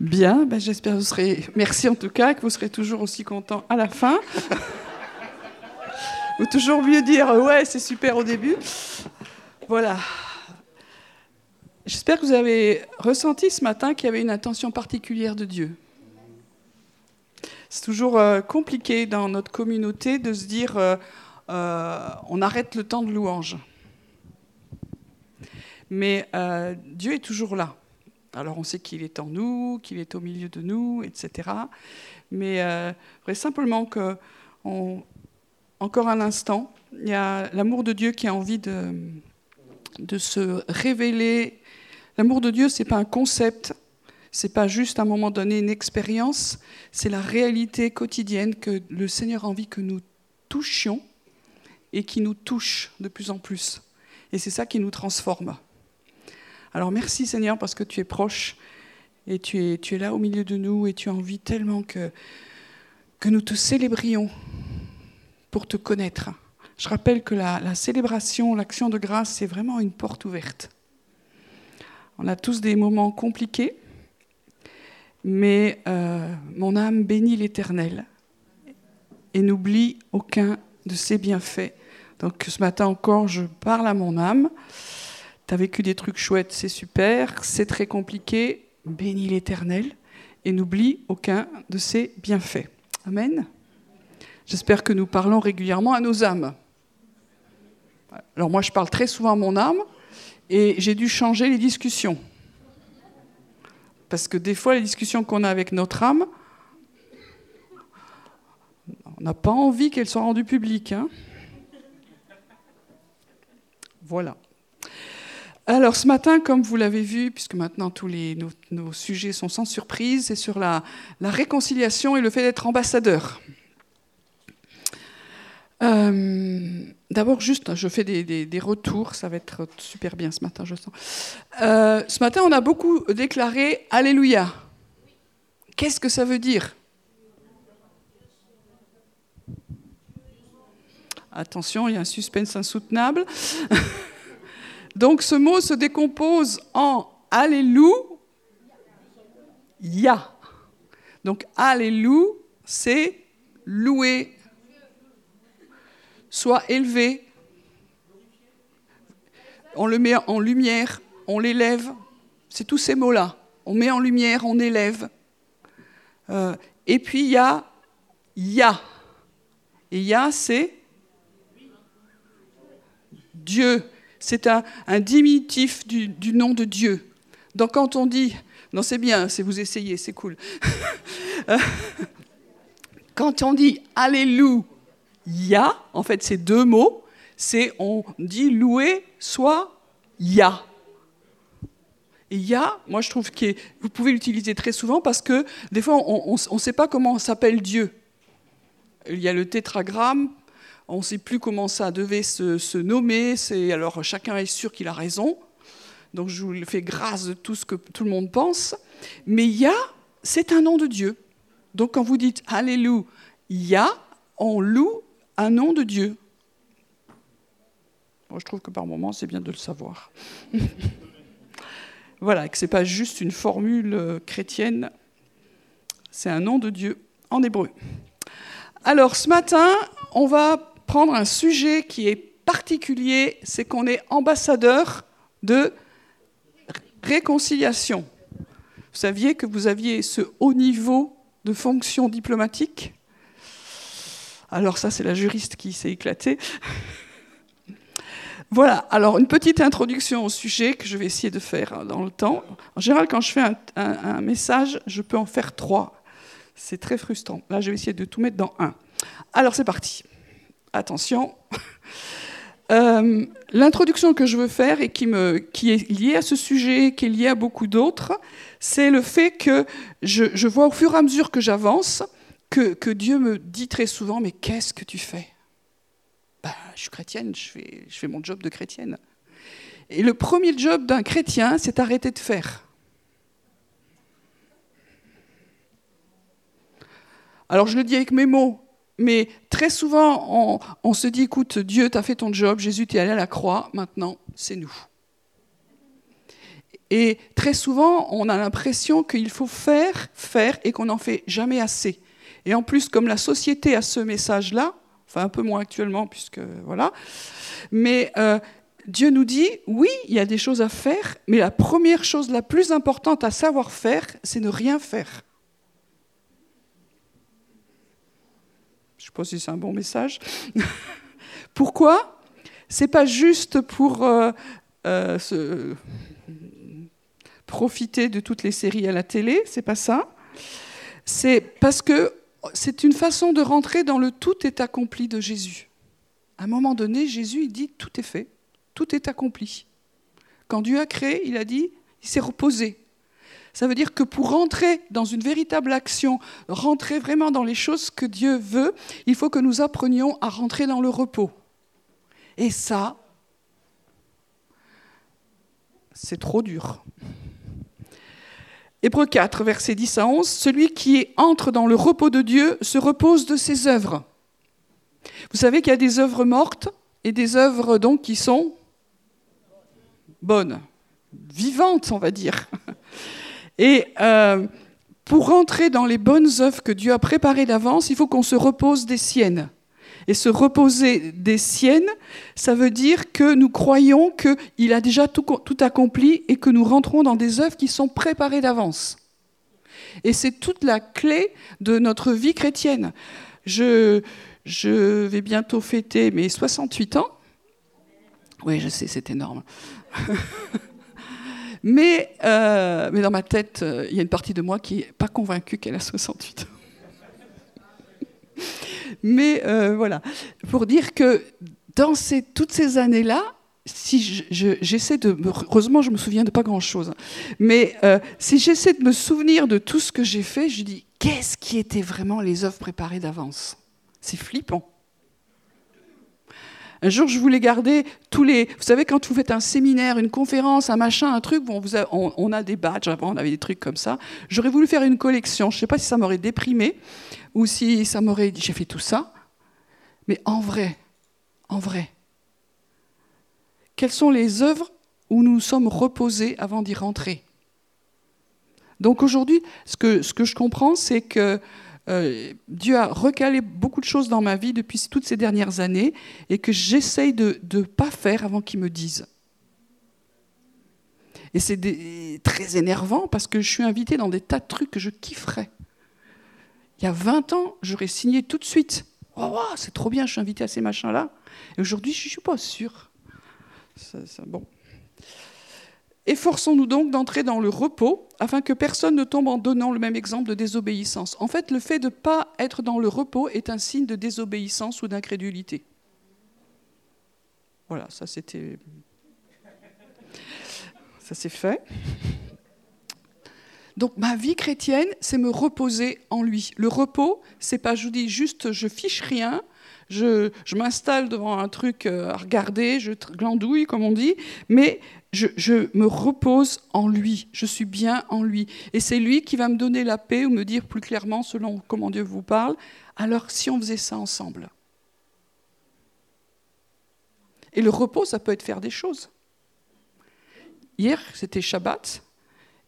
Bien, ben j'espère que vous serez. Merci en tout cas, que vous serez toujours aussi content à la fin. Ou toujours mieux dire ouais, c'est super au début. Voilà. J'espère que vous avez ressenti ce matin qu'il y avait une intention particulière de Dieu. C'est toujours euh, compliqué dans notre communauté de se dire euh, euh, on arrête le temps de louange. Mais Dieu est toujours là. Alors on sait qu'il est en nous, qu'il est au milieu de nous, etc. Mais euh, simplement encore un instant, il y a l'amour de Dieu qui a envie de, de se révéler. L'amour de Dieu, c'est pas un concept, c'est pas juste à un moment donné une expérience, c'est la réalité quotidienne que le Seigneur a envie que nous touchions et qui nous touche de plus en plus. Et c'est ça qui nous transforme. Alors merci Seigneur parce que tu es proche et tu es, tu es là au milieu de nous et tu as envie tellement que, que nous te célébrions pour te connaître. Je rappelle que la, célébration, l'action de grâce, c'est vraiment une porte ouverte. On a tous des moments compliqués, mais euh, mon âme bénit l'Éternel et n'oublie aucun de ses bienfaits. Donc ce matin encore, je parle à mon âme tu as vécu des trucs chouettes, c'est super, c'est très compliqué, bénis l'Éternel et n'oublie aucun de ses bienfaits. Amen. J'espère que nous parlons régulièrement à nos âmes. Alors moi, je parle très souvent à mon âme et j'ai dû changer les discussions. Parce que des fois, les discussions qu'on a avec notre âme, on n'a pas envie qu'elles soient rendues publiques. Hein. voilà. Alors ce matin, comme vous l'avez vu, puisque maintenant tous nos, sujets sont sans surprise, c'est sur la, réconciliation et le fait d'être ambassadeur. Euh, d'abord, juste, je fais des, retours, ça va être super bien ce matin, je sens. Euh, ce matin, on a beaucoup déclaré Alléluia. Qu'est-ce que ça veut dire? Attention, il y a un suspense insoutenable. Donc ce mot se décompose en Alléluia. Donc Alléluia, c'est louer, soit élevé. On le met en lumière, on l'élève. C'est tous ces mots-là. On met en lumière, on élève. Euh, et puis il y a Ya. Et Ya, c'est Dieu c'est un, diminutif du, nom de Dieu. Donc quand on dit, non c'est bien, c'est vous essayez, c'est cool. quand on dit Alléluia, en fait c'est deux mots, c'est on dit louer soit Ya. Et Ya, moi je trouve que vous pouvez l'utiliser très souvent parce que des fois on ne sait pas comment s'appelle Dieu. Il y a le tétragramme, on ne sait plus comment ça devait se, nommer. alors chacun est sûr qu'il a raison. Donc je vous fais grâce de tout ce que tout le monde pense. Mais Yah, c'est un nom de Dieu. Donc quand vous dites Alléluia, on loue un nom de Dieu. Moi, je trouve que par moments, c'est bien de le savoir. voilà, que ce n'est pas juste une formule euh, chrétienne, c'est un nom de Dieu en hébreu. Alors ce matin, on va prendre un sujet qui est particulier, c'est qu'on est ambassadeur de réconciliation. Vous saviez que vous aviez ce haut niveau de fonction diplomatique? Alors ça, c'est la juriste qui s'est éclatée. Voilà, alors une petite introduction au sujet que je vais essayer de faire dans le temps. En général, quand je fais un, message, je peux en faire trois. C'est très frustrant. Là, je vais essayer de tout mettre dans un. Alors, c'est parti attention. Euh, l'introduction que je veux faire et qui, est liée à ce sujet, qui est liée à beaucoup d'autres, c'est le fait que je, vois au fur et à mesure que j'avance que, que, Dieu me dit très souvent, mais qu'est-ce que tu fais? Ben, Je suis chrétienne, je fais, je fais mon job de chrétienne. Et le premier job d'un chrétien, c'est arrêter de faire. Alors je le dis avec mes mots, mais très souvent, on, se dit, écoute, Dieu, t'as fait ton job, Jésus, t'es allé à la croix, maintenant, c'est nous. Et très souvent, on a l'impression qu'il faut faire, faire, et qu'on n'en fait jamais assez. Et en plus, comme la société a ce message-là, enfin un peu moins actuellement, puisque voilà, mais euh, Dieu nous dit, oui, il y a des choses à faire, mais la première chose la plus importante à savoir faire, c'est ne rien faire. Je ne sais pas si c'est un bon message. Pourquoi C'est pas juste pour euh, euh, profiter de toutes les séries à la télé, c'est pas ça. C'est parce que c'est une façon de rentrer dans le tout est accompli de Jésus. À un moment donné, Jésus dit tout est fait tout est accompli. Quand Dieu a créé, il a dit, il s'est reposé. Ça veut dire que pour rentrer dans une véritable action, rentrer vraiment dans les choses que Dieu veut, il faut que nous apprenions à rentrer dans le repos. Et ça, c'est trop dur. Hébreu 4, versets 10 à 11, Celui qui entre dans le repos de Dieu se repose de ses œuvres. Vous savez qu'il y a des œuvres mortes et des œuvres donc qui sont bonne, vivante, on va dire. Et euh, pour rentrer dans les bonnes œuvres que Dieu a préparées d'avance, il faut qu'on se repose des siennes. Et se reposer des siennes, ça veut dire que nous croyons qu'il a déjà tout, accompli et que nous rentrons dans des œuvres qui sont préparées d'avance. Et c'est toute la clé de notre vie chrétienne. Je vais bientôt fêter mes 68 ans. Oui, je sais, c'est énorme. mais, euh, mais dans ma tête, euh, il y a une partie de moi qui n'est pas convaincue qu'elle a 68 ans. mais euh, voilà, pour dire que dans ces, toutes ces années-là, si j'essaie de heureusement je me souviens de pas grand chose mais si j'essaie de me souvenir de tout ce que j'ai fait je dis qu'est-ce qui était vraiment les œuvres préparées d'avance? C'est flippant un jour, je voulais garder tous les. Vous savez, quand vous faites un séminaire, une conférence, un machin, un truc, on, a, on, a des badges, avant on avait des trucs comme ça. J'aurais voulu faire une collection. Je ne sais pas si ça m'aurait déprimé ou si ça m'aurait dit j'ai fait tout ça. Mais en vrai, en vrai, quelles sont les œuvres où nous nous sommes reposés avant d'y rentrer? Donc aujourd'hui, ce que, ce que je comprends, c'est que euh, Dieu a recalé beaucoup de choses dans ma vie depuis toutes ces dernières années et que j'essaye de ne pas faire avant qu'il me dise. Et c'est très énervant parce que je suis invitée dans des tas de trucs que je kifferais. Il y a 20 ans, j'aurais signé tout de suite. Oh, c'est trop bien, je suis invitée à ces machins-là. Et aujourd'hui, je ne suis pas sûre. bon. Efforçons-nous donc d'entrer dans le repos afin que personne ne tombe en donnant le même exemple de désobéissance. En fait, le fait de ne pas être dans le repos est un signe de désobéissance ou d'incrédulité. Voilà, ça c'était. Ça c'est fait. Donc ma vie chrétienne, c'est me reposer en lui. Le repos, c'est pas, je vous dis juste, je fiche rien, je, je m'installe devant un truc euh, à regarder, je glandouille, comme on dit, mais je, me repose en lui, je suis bien en lui. Et c'est lui qui va me donner la paix ou me dire plus clairement, selon comment Dieu vous parle, alors si on faisait ça ensemble? Et le repos, ça peut être faire des choses. Hier, c'était Shabbat,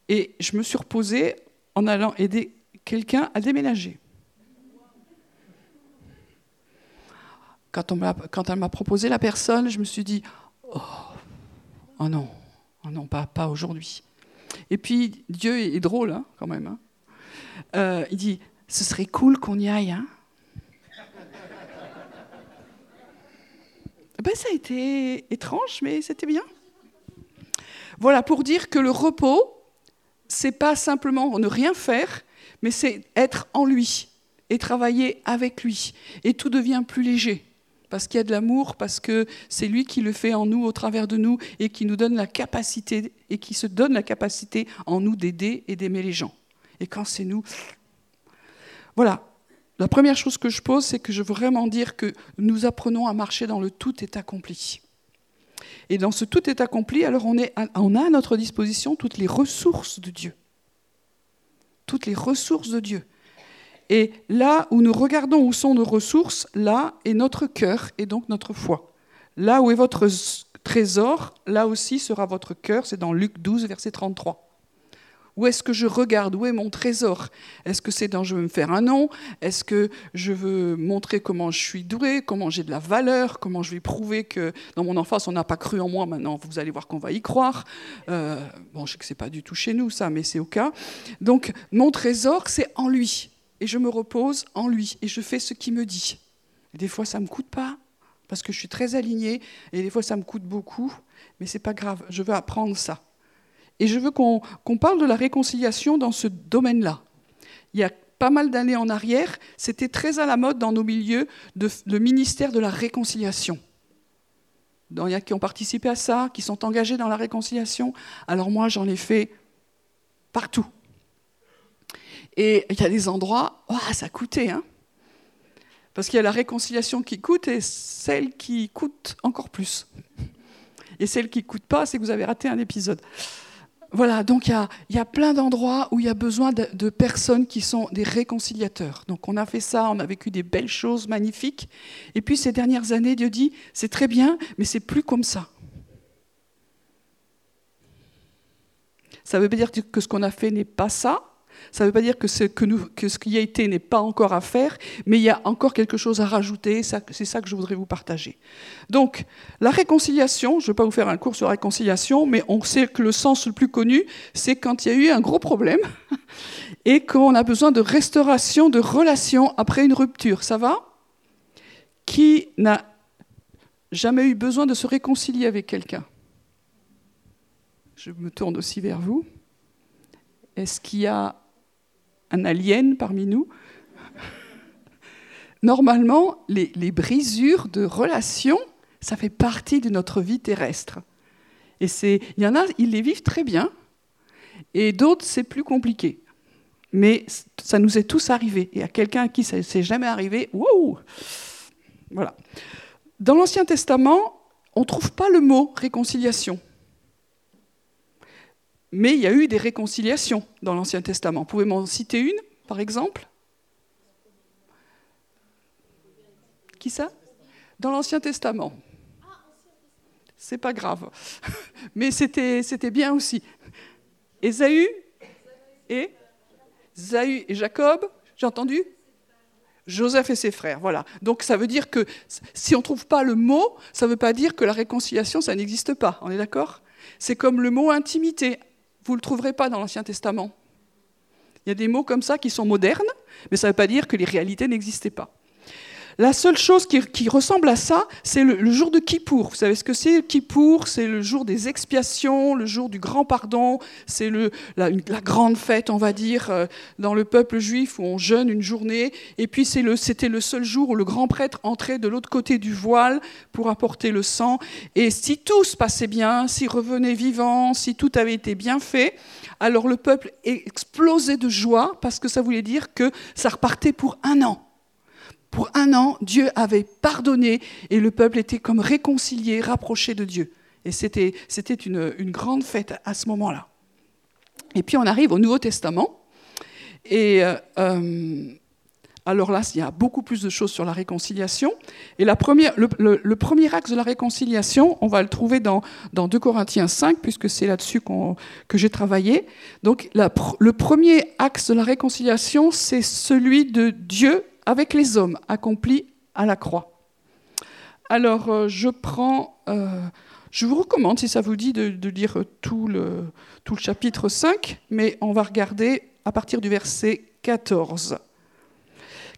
et je me suis reposée en allant aider quelqu'un à déménager. Quand, elle m'a proposé la personne, je me suis dit, oh, Oh non, oh non, pas, pas aujourd'hui. Et puis Dieu est drôle hein, quand même. Hein. Euh, il dit, ce serait cool qu'on y aille. Hein. ben, ça a été étrange, mais c'était bien. Voilà, pour dire que le repos, c'est pas simplement ne rien faire, mais c'est être en lui et travailler avec lui. Et tout devient plus léger parce qu'il y a de l'amour, parce que c'est lui qui le fait en nous, au travers de nous, et qui nous donne la capacité, et qui se donne la capacité en nous d'aider et d'aimer les gens. Et quand c'est nous... Voilà. La première chose que je pose, c'est que je veux vraiment dire que nous apprenons à marcher dans le tout est accompli. Et dans ce tout est accompli, alors on, a à notre disposition toutes les ressources de Dieu. Toutes les ressources de Dieu. Et là où nous regardons où sont nos ressources, là est notre cœur et donc notre foi. Là où est votre trésor, là aussi, sera votre cœur. C'est dans Luc 12, verset 33. Où est-ce que je regarde? Où est mon trésor? Est-ce que c'est dans je veux me faire un nom? Est-ce que je veux montrer comment je suis doué, comment j'ai de la valeur, comment je vais prouver que dans mon enfance on n'a pas cru en moi, maintenant vous allez voir qu'on va y croire. Euh, bon, je sais que c'est pas du tout chez nous ça, mais c'est au cas. Donc mon trésor c'est en lui et je me repose en lui et je fais ce qu'il me dit. des fois ça me coûte pas parce que je suis très alignée et des fois ça me coûte beaucoup, mais c'est pas grave, je veux apprendre ça. Et je veux qu'on parle de la réconciliation dans ce domaine-là. Il y a pas mal d'années en arrière, c'était très à la mode dans nos milieux de, le ministère de la réconciliation. Il y a qui ont participé à ça, qui sont engagés dans la réconciliation. Alors moi, j'en ai fait partout. Et il y a des endroits, oh, ça coûtait, hein parce qu'il y a la réconciliation qui coûte et celle qui coûte encore plus. Et celle qui ne coûte pas, c'est que vous avez raté un épisode. Voilà, donc il y a, plein d'endroits où il y a besoin de, personnes qui sont des réconciliateurs. Donc on a fait ça, on a vécu des belles choses magnifiques. Et puis ces dernières années, Dieu dit, c'est très bien, mais c'est plus comme ça. Ça veut pas dire que ce qu'on a fait n'est pas ça, ça ne veut pas dire que ce, qui a été n'est pas encore à faire, mais il y a encore quelque chose à rajouter. C'est ça que je voudrais vous partager. Donc, la réconciliation, je ne vais pas vous faire un cours sur la réconciliation, mais on sait que le sens le plus connu, c'est quand il y a eu un gros problème et qu'on a besoin de restauration de relations après une rupture. Ça va? Qui n'a jamais eu besoin de se réconcilier avec quelqu'un? Je me tourne aussi vers vous. Est-ce qu'il y a un alien parmi nous. Normalement, les, brisures de relations, ça fait partie de notre vie terrestre. Et c'est, il y en a, ils les vivent très bien, et d'autres, c'est plus compliqué. Mais ça nous est tous arrivé. Et à quelqu'un à qui ça s'est jamais arrivé, wow Voilà. Dans l'Ancien Testament, on ne trouve pas le mot réconciliation. Mais il y a eu des réconciliations dans l'Ancien Testament. Vous pouvez m'en citer une, par exemple? Qui ça? Dans l'Ancien Testament. C'est pas grave. Mais c'était, bien aussi. Ésaü et Zahu et Jacob, j'ai entendu? Joseph et ses frères, voilà. Donc ça veut dire que si on ne trouve pas le mot, ça ne veut pas dire que la réconciliation, ça n'existe pas. On est d'accord? C'est comme le mot intimité. Vous ne le trouverez pas dans l'Ancien Testament. Il y a des mots comme ça qui sont modernes, mais ça ne veut pas dire que les réalités n'existaient pas. La seule chose qui, ressemble à ça, c'est le, jour de Kippour. Vous savez ce que c'est Kippour? C'est le jour des expiations, le jour du grand pardon. C'est la, la, grande fête, on va dire, euh, dans le peuple juif où on jeûne une journée. Et puis c'était le, le seul jour où le grand prêtre entrait de l'autre côté du voile pour apporter le sang. Et si tout se passait bien, s'il revenait vivant, si tout avait été bien fait, alors le peuple explosait de joie parce que ça voulait dire que ça repartait pour un an. Pour un an, Dieu avait pardonné et le peuple était comme réconcilié, rapproché de Dieu. Et c'était une, une grande fête à ce moment-là. Et puis on arrive au Nouveau Testament. Et euh, euh, alors là, il y a beaucoup plus de choses sur la réconciliation. Et la première, le, premier axe de la réconciliation, on va le trouver dans, dans 2 Corinthiens 5, puisque c'est là-dessus que j'ai travaillé. Donc le premier axe de la réconciliation, c'est celui de Dieu avec les hommes accomplis à la croix. Alors, euh, je prends. Euh, je vous recommande, si ça vous dit, de, lire tout le, tout le chapitre 5, mais on va regarder à partir du verset 14.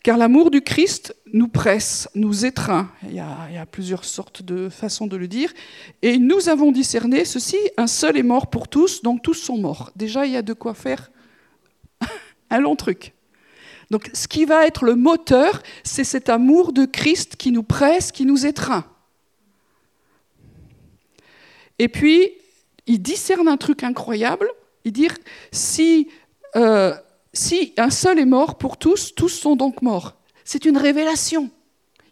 Car l'amour du Christ nous presse, nous étreint. Il y, a, plusieurs sortes de façons de le dire. Et nous avons discerné ceci un seul est mort pour tous, donc tous sont morts. Déjà, il y a de quoi faire un long truc. Donc ce qui va être le moteur, c'est cet amour de Christ qui nous presse, qui nous étreint. Et puis, il discerne un truc incroyable. Il dit, si, euh, un seul est mort pour tous, tous sont donc morts. C'est une révélation.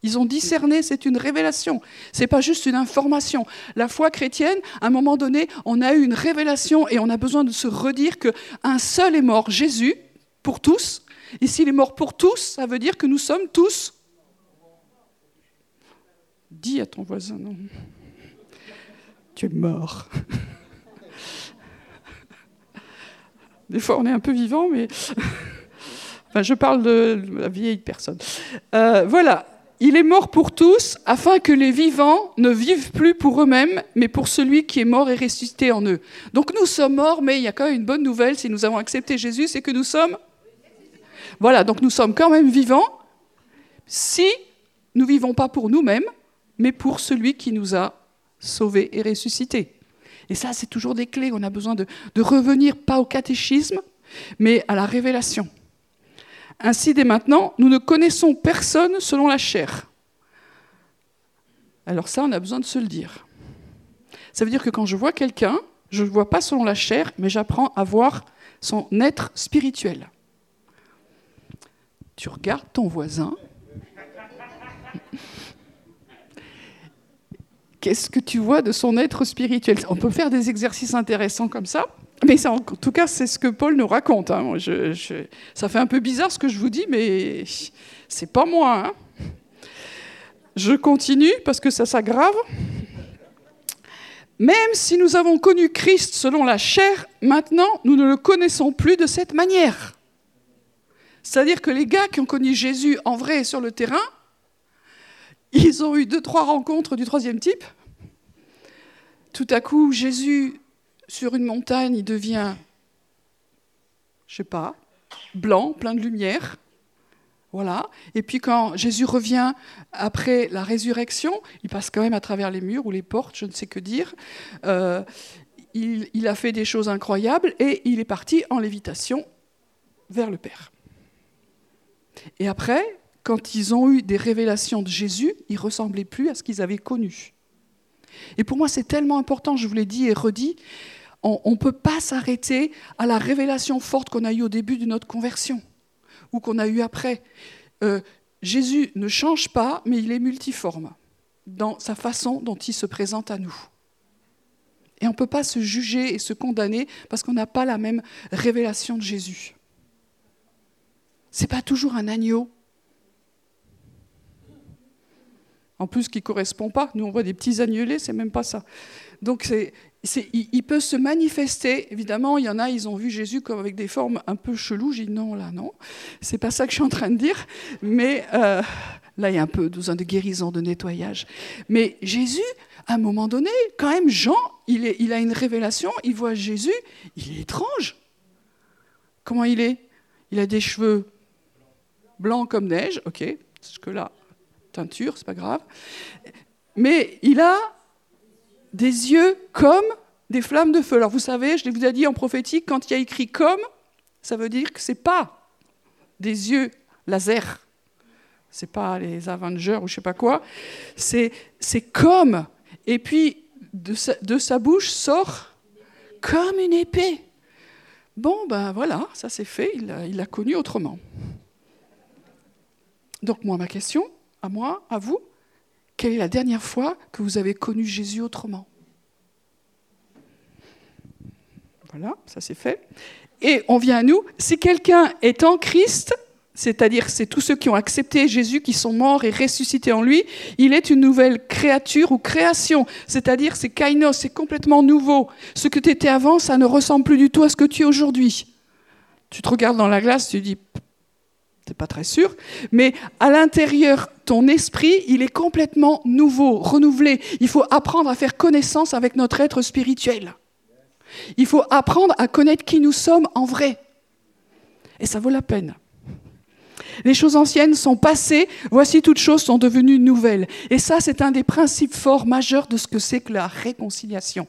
Ils ont discerné, c'est une révélation. C'est pas juste une information. La foi chrétienne, à un moment donné, on a eu une révélation et on a besoin de se redire que un seul est mort, Jésus, pour tous, et s'il est mort pour tous, ça veut dire que nous sommes tous. Dis à ton voisin, non. tu es mort. Des fois, on est un peu vivant, mais je parle de la vieille personne. Euh, voilà, il est mort pour tous, afin que les vivants ne vivent plus pour eux-mêmes, mais pour celui qui est mort et ressuscité en eux. Donc nous sommes morts, mais il y a quand même une bonne nouvelle si nous avons accepté Jésus, c'est que nous sommes... Voilà, donc nous sommes quand même vivants si nous vivons pas pour nous-mêmes, mais pour celui qui nous a sauvés et ressuscités. Et ça, c'est toujours des clés. On a besoin de, de revenir, pas au catéchisme, mais à la révélation. Ainsi, dès maintenant, nous ne connaissons personne selon la chair. Alors ça, on a besoin de se le dire. Ça veut dire que quand je vois quelqu'un, je ne le vois pas selon la chair, mais j'apprends à voir son être spirituel. Tu regardes ton voisin. Qu'est-ce que tu vois de son être spirituel? On peut faire des exercices intéressants comme ça. Mais en tout cas, c'est ce que Paul nous raconte. Hein. ça fait un peu bizarre ce que je vous dis, mais c'est pas moi. Hein. Je continue parce que ça s'aggrave. Même si nous avons connu Christ selon la chair, maintenant nous ne le connaissons plus de cette manière. C'est-à-dire que les gars qui ont connu Jésus en vrai sur le terrain, ils ont eu deux, trois rencontres du troisième type. Tout à coup, Jésus sur une montagne, il devient, je sais pas, blanc, plein de lumière. Voilà. Et puis quand Jésus revient après la résurrection, il passe quand même à travers les murs ou les portes, je ne sais que dire. Euh, il, a fait des choses incroyables et il est parti en lévitation vers le Père. Et après, quand ils ont eu des révélations de Jésus, ils ressemblaient plus à ce qu'ils avaient connu. Et pour moi, c'est tellement important, je vous l'ai dit et redit, on ne peut pas s'arrêter à la révélation forte qu'on a eue au début de notre conversion ou qu'on a eue après. Euh, Jésus ne change pas, mais il est multiforme dans sa façon dont il se présente à nous. Et on ne peut pas se juger et se condamner parce qu'on n'a pas la même révélation de Jésus. Ce n'est pas toujours un agneau. En plus, qui ne correspond pas. Nous, on voit des petits agnelés, c'est même pas ça. Donc, c'est, il, peut se manifester. Évidemment, il y en a, ils ont vu Jésus comme avec des formes un peu cheloues. J'ai dit non, là, non. C'est pas ça que je suis en train de dire. Mais euh, là, il y a un peu besoin de guérison, de nettoyage. Mais Jésus, à un moment donné, quand même, Jean, il a une révélation. Il voit Jésus. Il est étrange. Comment il est? Il a des cheveux blancs comme neige. Ok, jusque-là, teinture, c'est pas grave. Mais il a des yeux comme des flammes de feu. Alors vous savez, je vous ai dit en prophétique, quand il y a écrit comme, ça veut dire que ce n'est pas des yeux laser. Ce n'est pas les Avengers ou je sais pas quoi. C'est comme. Et puis, de sa, de sa, bouche sort comme une épée. Bon, ben voilà, ça c'est fait, il l'a connu autrement. Donc moi, ma question, à moi, à vous, quelle est la dernière fois que vous avez connu Jésus autrement? Voilà, ça c'est fait. Et on vient à nous. Si quelqu'un est en Christ, c'est-à-dire c'est tous ceux qui ont accepté Jésus, qui sont morts et ressuscités en lui, il est une nouvelle créature ou création. C'est-à-dire c'est kainos, c'est complètement nouveau. Ce que tu étais avant, ça ne ressemble plus du tout à ce que tu es aujourd'hui. Tu te regardes dans la glace, tu dis, pas très sûr, mais à l'intérieur, ton esprit, il est complètement nouveau, renouvelé. Il faut apprendre à faire connaissance avec notre être spirituel. Il faut apprendre à connaître qui nous sommes en vrai. Et ça vaut la peine. Les choses anciennes sont passées, voici toutes choses sont devenues nouvelles. Et ça, c'est un des principes forts majeurs de ce que c'est que la réconciliation.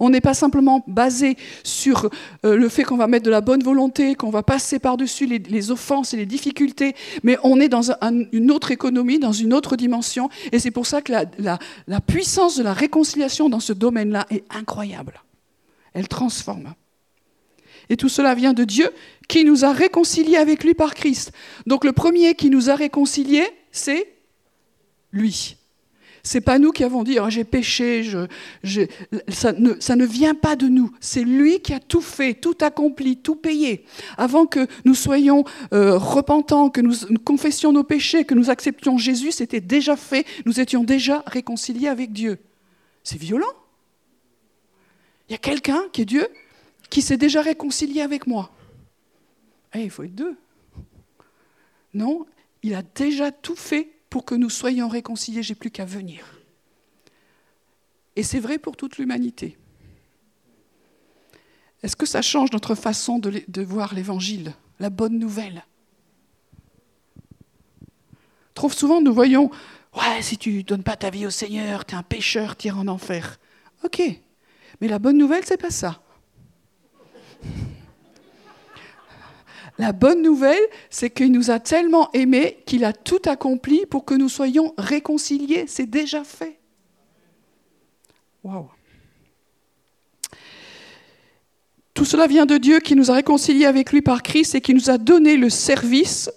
On n'est pas simplement basé sur euh, le fait qu'on va mettre de la bonne volonté, qu'on va passer par-dessus les, offenses et les difficultés, mais on est dans une autre économie, dans une autre dimension. Et c'est pour ça que la puissance de la réconciliation dans ce domaine-là est incroyable. Elle transforme. Et tout cela vient de Dieu qui nous a réconciliés avec lui par Christ. Donc le premier qui nous a réconciliés, c'est lui. C'est pas nous qui avons dit oh, j'ai péché, ça, ne, vient pas de nous. C'est lui qui a tout fait, tout accompli, tout payé. Avant que nous soyons euh, repentants, que nous, confessions nos péchés, que nous acceptions Jésus, c'était déjà fait. Nous étions déjà réconciliés avec Dieu. C'est violent. Il y a quelqu'un qui est Dieu qui s'est déjà réconcilié avec moi. Eh, il faut être deux. Non, il a déjà tout fait pour que nous soyons réconciliés, j'ai plus qu'à venir. Et c'est vrai pour toute l'humanité. Est-ce que ça change notre façon de, voir l'évangile, la bonne nouvelle? Trop souvent, nous voyons Ouais, si tu ne donnes pas ta vie au Seigneur, tu es un pécheur, tu en enfer. Ok, mais la bonne nouvelle, c'est pas ça. La bonne nouvelle, c'est qu'il nous a tellement aimés qu'il a tout accompli pour que nous soyons réconciliés. C'est déjà fait. Waouh. Tout cela vient de Dieu qui nous a réconciliés avec lui par Christ et qui nous a donné le service,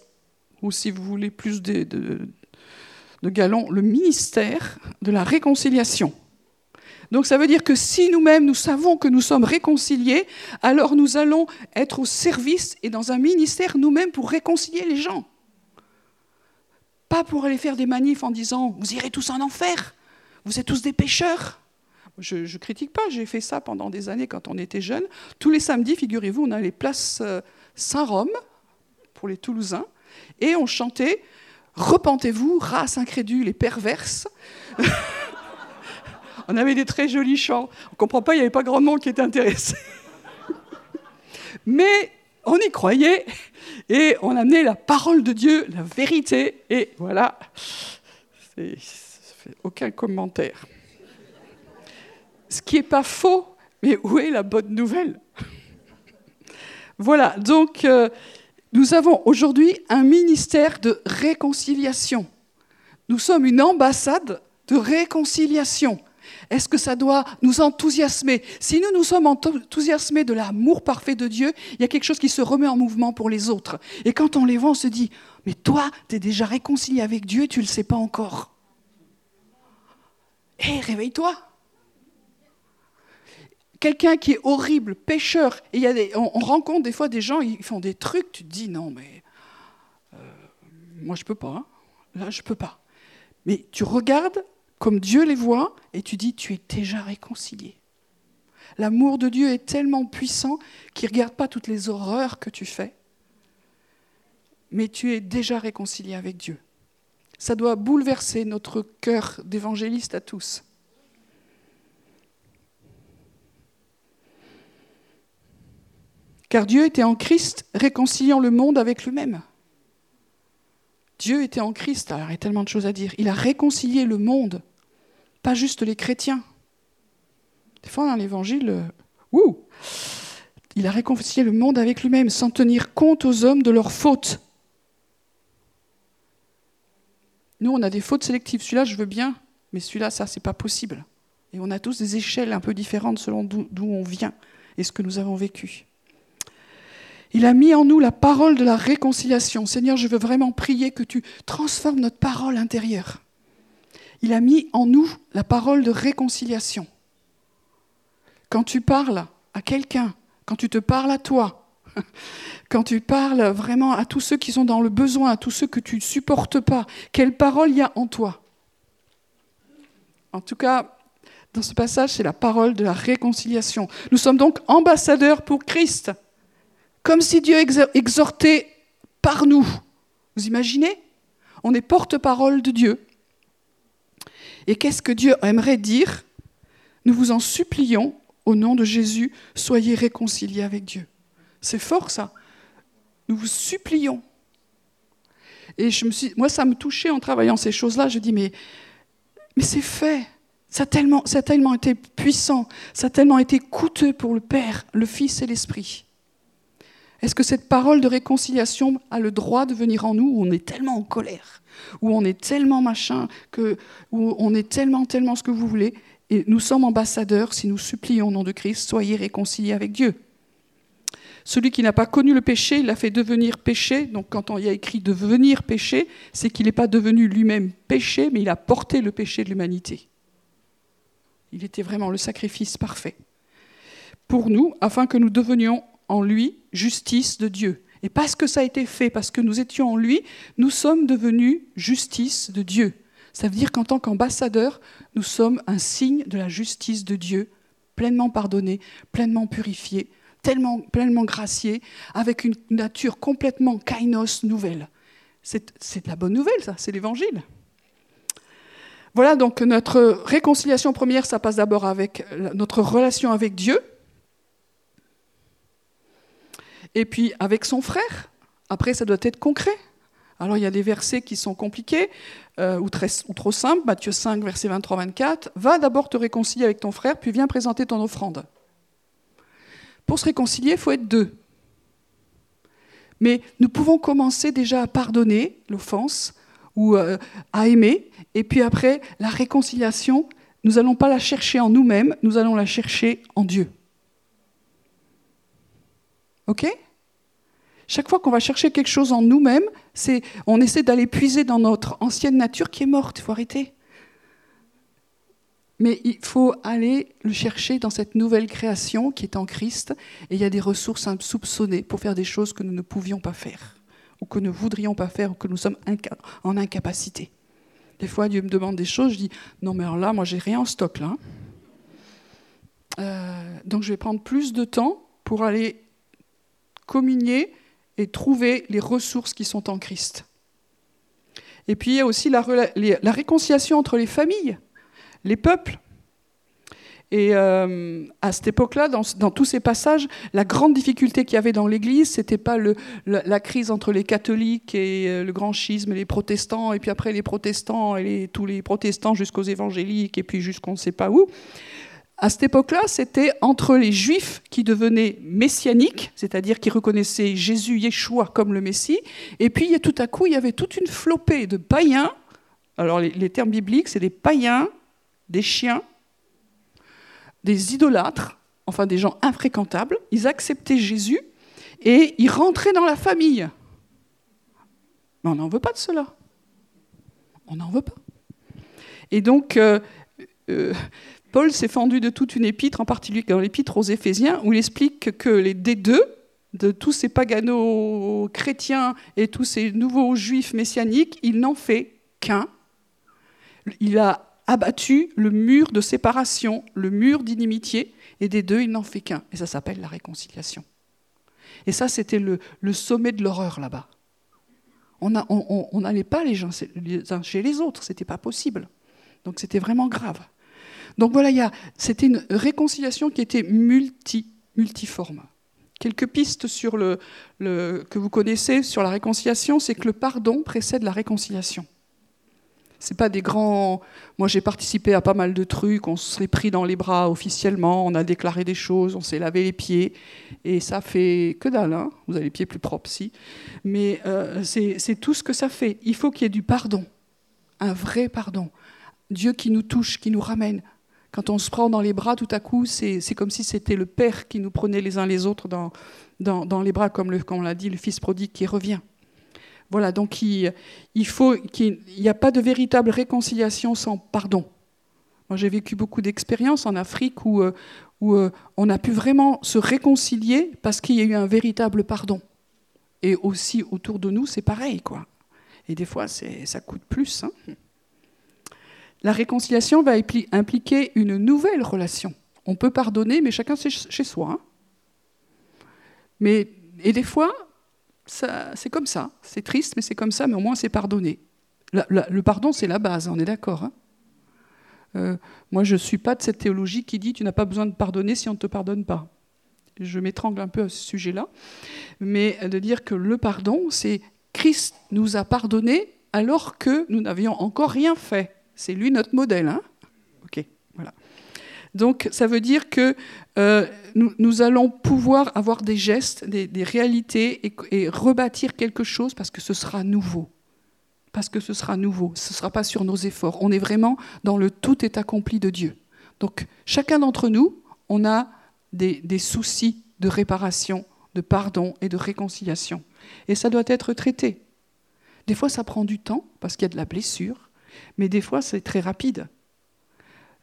ou si vous voulez plus de, de, de galons, le ministère de la réconciliation. Donc ça veut dire que si nous-mêmes nous savons que nous sommes réconciliés, alors nous allons être au service et dans un ministère nous-mêmes pour réconcilier les gens. Pas pour aller faire des manifs en disant vous irez tous en enfer, vous êtes tous des pécheurs. Je ne critique pas, j'ai fait ça pendant des années quand on était jeunes. Tous les samedis, figurez-vous, on allait place euh, Saint-Rome pour les Toulousains et on chantait Repentez-vous, race incrédule et perverse. On avait des très jolis chants. On ne comprend pas, il n'y avait pas grand monde qui était intéressé. Mais on y croyait et on amenait la parole de Dieu, la vérité. Et voilà, fait aucun commentaire. Ce qui n'est pas faux, mais où est la bonne nouvelle? Voilà, donc euh, nous avons aujourd'hui un ministère de réconciliation. Nous sommes une ambassade de réconciliation. Est-ce que ça doit nous enthousiasmer? Si nous nous sommes enthousiasmés de l'amour parfait de Dieu, il y a quelque chose qui se remet en mouvement pour les autres. Et quand on les voit, on se dit, mais toi, tu es déjà réconcilié avec Dieu tu ne le sais pas encore. Hé, réveille-toi Quelqu'un qui est horrible, pécheur, et y a des, on, rencontre des fois des gens, ils font des trucs, tu te dis, non, mais euh, moi je peux pas, hein. là je peux pas. Mais tu regardes comme Dieu les voit, et tu dis, tu es déjà réconcilié. L'amour de Dieu est tellement puissant qu'il ne regarde pas toutes les horreurs que tu fais, mais tu es déjà réconcilié avec Dieu. Ça doit bouleverser notre cœur d'évangéliste à tous. Car Dieu était en Christ réconciliant le monde avec lui-même. Dieu était en Christ, alors il y a tellement de choses à dire. Il a réconcilié le monde pas juste les chrétiens. Des fois, dans l'évangile, euh, il a réconcilié le monde avec lui-même sans tenir compte aux hommes de leurs fautes. Nous, on a des fautes sélectives. Celui-là, je veux bien, mais celui-là, ça, c'est pas possible. Et on a tous des échelles un peu différentes selon d'où on vient et ce que nous avons vécu. Il a mis en nous la parole de la réconciliation. Seigneur, je veux vraiment prier que tu transformes notre parole intérieure il a mis en nous la parole de réconciliation. Quand tu parles à quelqu'un, quand tu te parles à toi, quand tu parles vraiment à tous ceux qui sont dans le besoin, à tous ceux que tu ne supportes pas, quelle parole il y a en toi? En tout cas, dans ce passage, c'est la parole de la réconciliation. Nous sommes donc ambassadeurs pour Christ, comme si Dieu exhortait par nous. Vous imaginez? On est porte-parole de Dieu. Et qu'est-ce que Dieu aimerait dire Nous vous en supplions, au nom de Jésus, soyez réconciliés avec Dieu. C'est fort ça. Nous vous supplions. Et je me suis, moi, ça me touchait en travaillant ces choses-là. Je dis, mais, c'est fait. Ça a, tellement, ça tellement été puissant, ça a tellement été coûteux pour le Père, le Fils et l'Esprit. Est-ce que cette parole de réconciliation a le droit de venir en nous où on est tellement en colère où on est tellement machin, que, où on est tellement, tellement ce que vous voulez, et nous sommes ambassadeurs si nous supplions au nom de Christ, soyez réconciliés avec Dieu. Celui qui n'a pas connu le péché, il l'a fait devenir péché. Donc quand on y a écrit devenir péché, c'est qu'il n'est pas devenu lui-même péché, mais il a porté le péché de l'humanité. Il était vraiment le sacrifice parfait pour nous, afin que nous devenions en lui justice de Dieu. Et parce que ça a été fait, parce que nous étions en lui, nous sommes devenus justice de Dieu. Ça veut dire qu'en tant qu'ambassadeur, nous sommes un signe de la justice de Dieu, pleinement pardonné, pleinement purifié, tellement, pleinement gracié, avec une nature complètement kainos nouvelle. C'est de la bonne nouvelle, ça, c'est l'évangile. Voilà, donc notre réconciliation première, ça passe d'abord avec notre relation avec Dieu, et puis avec son frère. Après, ça doit être concret. Alors il y a des versets qui sont compliqués euh, ou, trop simples. Matthieu 5, verset 23-24. Va d'abord te réconcilier avec ton frère, puis viens présenter ton offrande. Pour se réconcilier, il faut être deux. Mais nous pouvons commencer déjà à pardonner l'offense ou euh, à aimer. Et puis après, la réconciliation, nous n'allons pas la chercher en nous-mêmes, nous allons la chercher en Dieu. OK? Chaque fois qu'on va chercher quelque chose en nous-mêmes, c'est, on essaie d'aller puiser dans notre ancienne nature qui est morte. Il faut arrêter. Mais il faut aller le chercher dans cette nouvelle création qui est en Christ. Et il y a des ressources insoupçonnées pour faire des choses que nous ne pouvions pas faire, ou que nous ne voudrions pas faire, ou que nous sommes en incapacité. Des fois, Dieu me demande des choses, je dis non, mais alors là, moi, j'ai rien en stock là. Euh, donc, je vais prendre plus de temps pour aller communier et trouver les ressources qui sont en Christ. Et puis il y a aussi la, réconciliation entre les familles, les peuples. Et euh, à cette époque-là, dans, tous ces passages, la grande difficulté qu'il y avait dans l'Église, c'était pas la, crise entre les catholiques et euh, le grand schisme, et les protestants, et puis après les protestants et tous les protestants jusqu'aux évangéliques, et puis jusqu'on ne sait pas où. À cette époque-là, c'était entre les juifs qui devenaient messianiques, c'est-à-dire qui reconnaissaient Jésus, Yeshua comme le Messie, et puis tout à coup, il y avait toute une flopée de païens. Alors les, termes bibliques, c'est des païens, des chiens, des idolâtres, enfin des gens infréquentables. Ils acceptaient Jésus et ils rentraient dans la famille. Mais on n'en veut pas de cela. On n'en veut pas. Et donc, euh, euh, Paul s'est fendu de toute une épître, en particulier dans l'épître aux Éphésiens, où il explique que les D2, de tous ces paganos chrétiens et tous ces nouveaux juifs messianiques, il n'en fait qu'un. Il a abattu le mur de séparation, le mur d'inimitié, et des deux, il n'en fait qu'un. Et ça s'appelle la réconciliation. Et ça, c'était le, sommet de l'horreur là-bas. On n'allait pas les, gens, les uns chez les autres, c'était pas possible. Donc c'était vraiment grave. Donc voilà, c'était une réconciliation qui était multi, multiforme. Quelques pistes que vous connaissez sur la réconciliation, c'est que le pardon précède la réconciliation. C'est pas des grands. Moi, j'ai participé à pas mal de trucs. On s'est pris dans les bras officiellement, on a déclaré des choses, on s'est lavé les pieds, et ça fait que dalle. Hein vous avez les pieds plus propres, si. Mais euh, c'est tout ce que ça fait. Il faut qu'il y ait du pardon, un vrai pardon. Dieu qui nous touche, qui nous ramène quand on se prend dans les bras, tout à coup, c'est comme si c'était le Père qui nous prenait les uns les autres dans, les bras, comme, on l'a dit, le Fils prodigue qui revient. Voilà, donc il, n'y a pas de véritable réconciliation sans pardon. Moi, j'ai vécu beaucoup d'expériences en Afrique où, euh, euh, on a pu vraiment se réconcilier parce qu'il y a eu un véritable pardon. Et aussi autour de nous, c'est pareil, quoi. Et des fois, ça coûte plus. Hein. La réconciliation va impliquer une nouvelle relation. On peut pardonner, mais chacun chez soi. Hein. Mais, et des fois, c'est comme ça. C'est triste, mais c'est comme ça, mais au moins c'est pardonné. le pardon, c'est la base, on est d'accord. Hein. Euh, moi, je ne suis pas de cette théologie qui dit tu n'as pas besoin de pardonner si on ne te pardonne pas. Je m'étrangle un peu à ce sujet-là. Mais de dire que le pardon, c'est Christ nous a pardonné alors que nous n'avions encore rien fait. C'est lui notre modèle. Hein ok, voilà. Donc ça veut dire que euh, nous, allons pouvoir avoir des gestes, des, réalités et, rebâtir quelque chose parce que ce sera nouveau. Parce que ce sera nouveau. Ce ne sera pas sur nos efforts. On est vraiment dans le tout est accompli de Dieu. Donc chacun d'entre nous, on a des, des soucis de réparation, de pardon et de réconciliation. Et ça doit être traité. Des fois, ça prend du temps parce qu'il y a de la blessure. Mais des fois, c'est très rapide.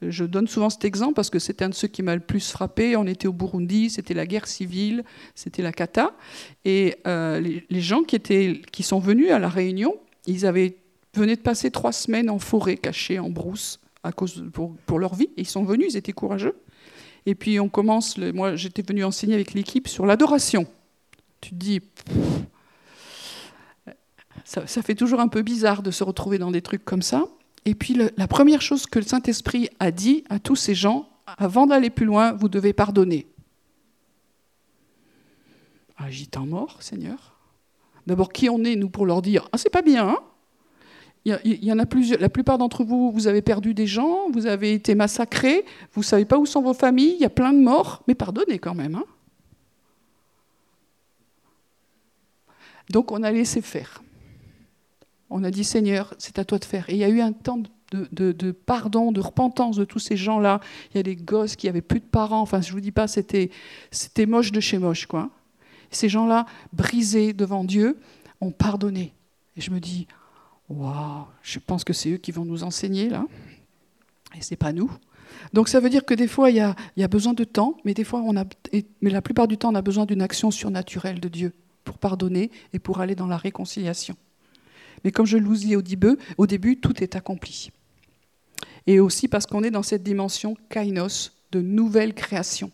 Je donne souvent cet exemple parce que c'est un de ceux qui m'a le plus frappé. On était au Burundi, c'était la guerre civile, c'était la cata. Et euh, les, gens qui, étaient, qui sont venus à la réunion, ils avaient venaient de passer trois semaines en forêt, cachés en brousse, à cause pour, leur vie. ils sont venus, ils étaient courageux. Et puis on commence, moi j'étais venu enseigner avec l'équipe sur l'adoration. Tu te dis, ça, fait toujours un peu bizarre de se retrouver dans des trucs comme ça. Et puis la première chose que le Saint-Esprit a dit à tous ces gens, avant d'aller plus loin, vous devez pardonner. Ah, j'y mort, Seigneur. D'abord, qui on est, nous, pour leur dire Ah, c'est pas bien, hein? Il y, en a plusieurs. La plupart d'entre vous, vous avez perdu des gens, vous avez été massacrés, vous savez pas où sont vos familles, il y a plein de morts, mais pardonnez quand même. Hein Donc on a laissé faire. On a dit Seigneur, c'est à toi de faire. Et il y a eu un temps de, de, pardon, de repentance de tous ces gens-là. Il y a des gosses qui avaient plus de parents. Enfin, je vous dis pas, c'était moche de chez moche, quoi. ces gens-là, brisés devant Dieu, ont pardonné. Et je me dis, Waouh, je pense que c'est eux qui vont nous enseigner là, et c'est pas nous. Donc ça veut dire que des fois il y a, besoin de temps, mais des fois mais la plupart du temps on a besoin d'une action surnaturelle de Dieu pour pardonner et pour aller dans la réconciliation. Mais comme je vous au début, au début tout est accompli. Et aussi parce qu'on est dans cette dimension kainos de nouvelle création.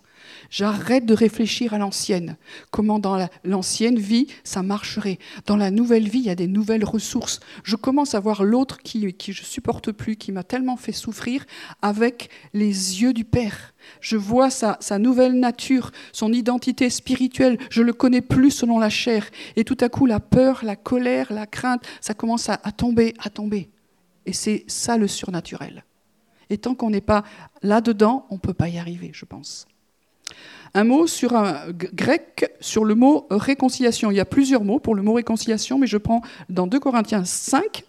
J'arrête de réfléchir à l'ancienne. Comment dans l'ancienne vie, ça marcherait? Dans la nouvelle vie, il y a des nouvelles ressources. Je commence à voir l'autre qui, qui je supporte plus, qui m'a tellement fait souffrir, avec les yeux du Père. Je vois sa, sa, nouvelle nature, son identité spirituelle. Je le connais plus selon la chair. Et tout à coup, la peur, la colère, la crainte, ça commence à, à tomber, à tomber. Et c'est ça le surnaturel. Et tant qu'on n'est pas là-dedans, on ne peut pas y arriver, je pense. Un mot sur un grec sur le mot réconciliation. Il y a plusieurs mots pour le mot réconciliation, mais je prends dans 2 Corinthiens 5.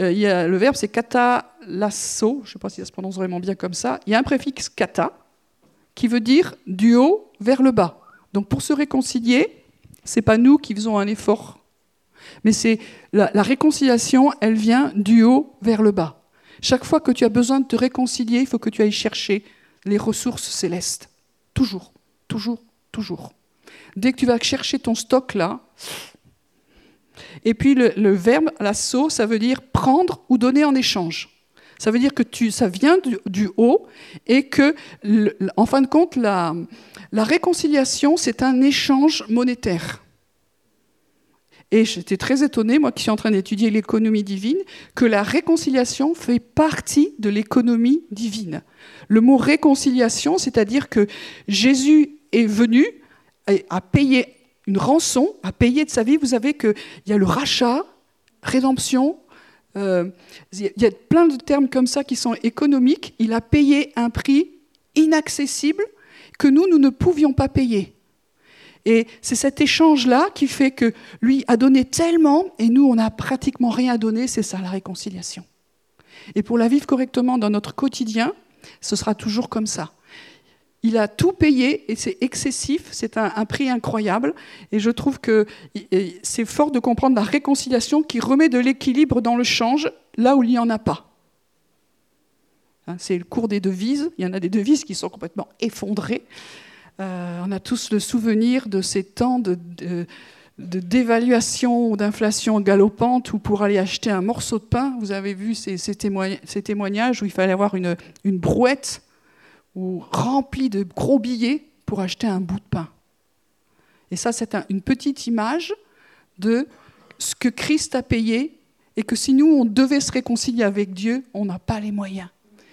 Euh, le verbe c'est katalasso, je ne sais pas si ça se prononce vraiment bien comme ça. Il y a un préfixe kata qui veut dire du haut vers le bas. Donc pour se réconcilier, c'est pas nous qui faisons un effort, mais c'est la, la réconciliation, elle vient du haut vers le bas. Chaque fois que tu as besoin de te réconcilier, il faut que tu ailles chercher les ressources célestes. Toujours, toujours, toujours. Dès que tu vas chercher ton stock là, et puis le, verbe l'assaut, ça veut dire prendre ou donner en échange. Ça veut dire que ça vient du, haut et que, en fin de compte, la, la réconciliation, c'est un échange monétaire. Et j'étais très étonnée, moi qui suis en train d'étudier l'économie divine, que la réconciliation fait partie de l'économie divine le mot réconciliation, c'est-à-dire que Jésus est venu à payer une rançon, à payer de sa vie. Vous savez qu'il y a le rachat, rédemption, euh, il y a plein de termes comme ça qui sont économiques. Il a payé un prix inaccessible que nous, nous ne pouvions pas payer. Et c'est cet échange-là qui fait que lui a donné tellement et nous, on n'a pratiquement rien donné. C'est ça la réconciliation. Et pour la vivre correctement dans notre quotidien, ce sera toujours comme ça. Il a tout payé et c'est excessif, c'est un, prix incroyable. Et je trouve que c'est fort de comprendre la réconciliation qui remet de l'équilibre dans le change là où il n'y en a pas. Hein, c'est le cours des devises. Il y en a des devises qui sont complètement effondrées. Euh, on a tous le souvenir de ces temps de, de dévaluation ou d'inflation galopante où pour aller acheter un morceau de pain, vous avez vu ces, témoignages où il fallait avoir une, brouette ou remplie de gros billets pour acheter un bout de pain. Et ça, c'est une petite image de ce que Christ a payé et que si nous, on devait se réconcilier avec Dieu, on n'a pas les moyens.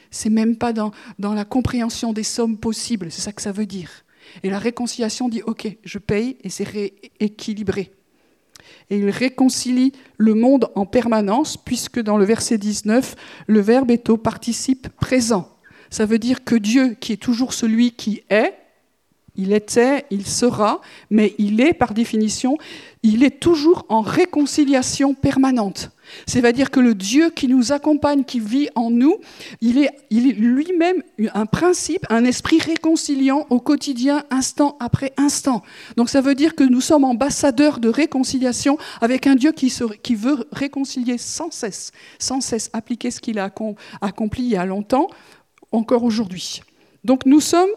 C'est même pas dans la compréhension des sommes possibles, c'est ça que ça veut dire. Et la réconciliation dit, OK, je paye et c'est rééquilibré. Et il réconcilie le monde en permanence, puisque dans le verset 19, le verbe est au participe présent. Ça veut dire que Dieu, qui est toujours celui qui est, il était, il sera, mais il est par définition, il est toujours en réconciliation permanente. C'est-à-dire que le Dieu qui nous accompagne, qui vit en nous, il est, lui-même un principe, un esprit réconciliant au quotidien, instant après instant. Donc ça veut dire que nous sommes ambassadeurs de réconciliation avec un Dieu qui veut réconcilier sans cesse, sans cesse appliquer ce qu'il a accompli il y a longtemps, encore aujourd'hui. Donc nous sommes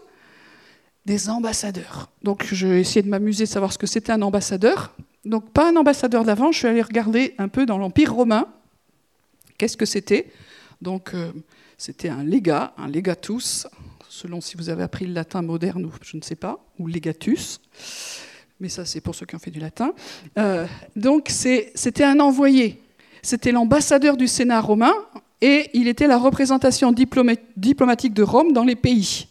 des ambassadeurs. Donc j'ai essayé de m'amuser de savoir ce que c'était un ambassadeur. Donc pas un ambassadeur d'avant, je suis allé regarder un peu dans l'Empire romain. Qu'est-ce que c'était? Donc, euh, c'était un légat, un legatus, selon si vous avez appris le latin moderne ou je ne sais pas, ou legatus. Mais ça, c'est pour ceux qui ont fait du latin. Euh, donc, c'était un envoyé. C'était l'ambassadeur du Sénat romain et il était la représentation diplomatique de Rome dans les pays.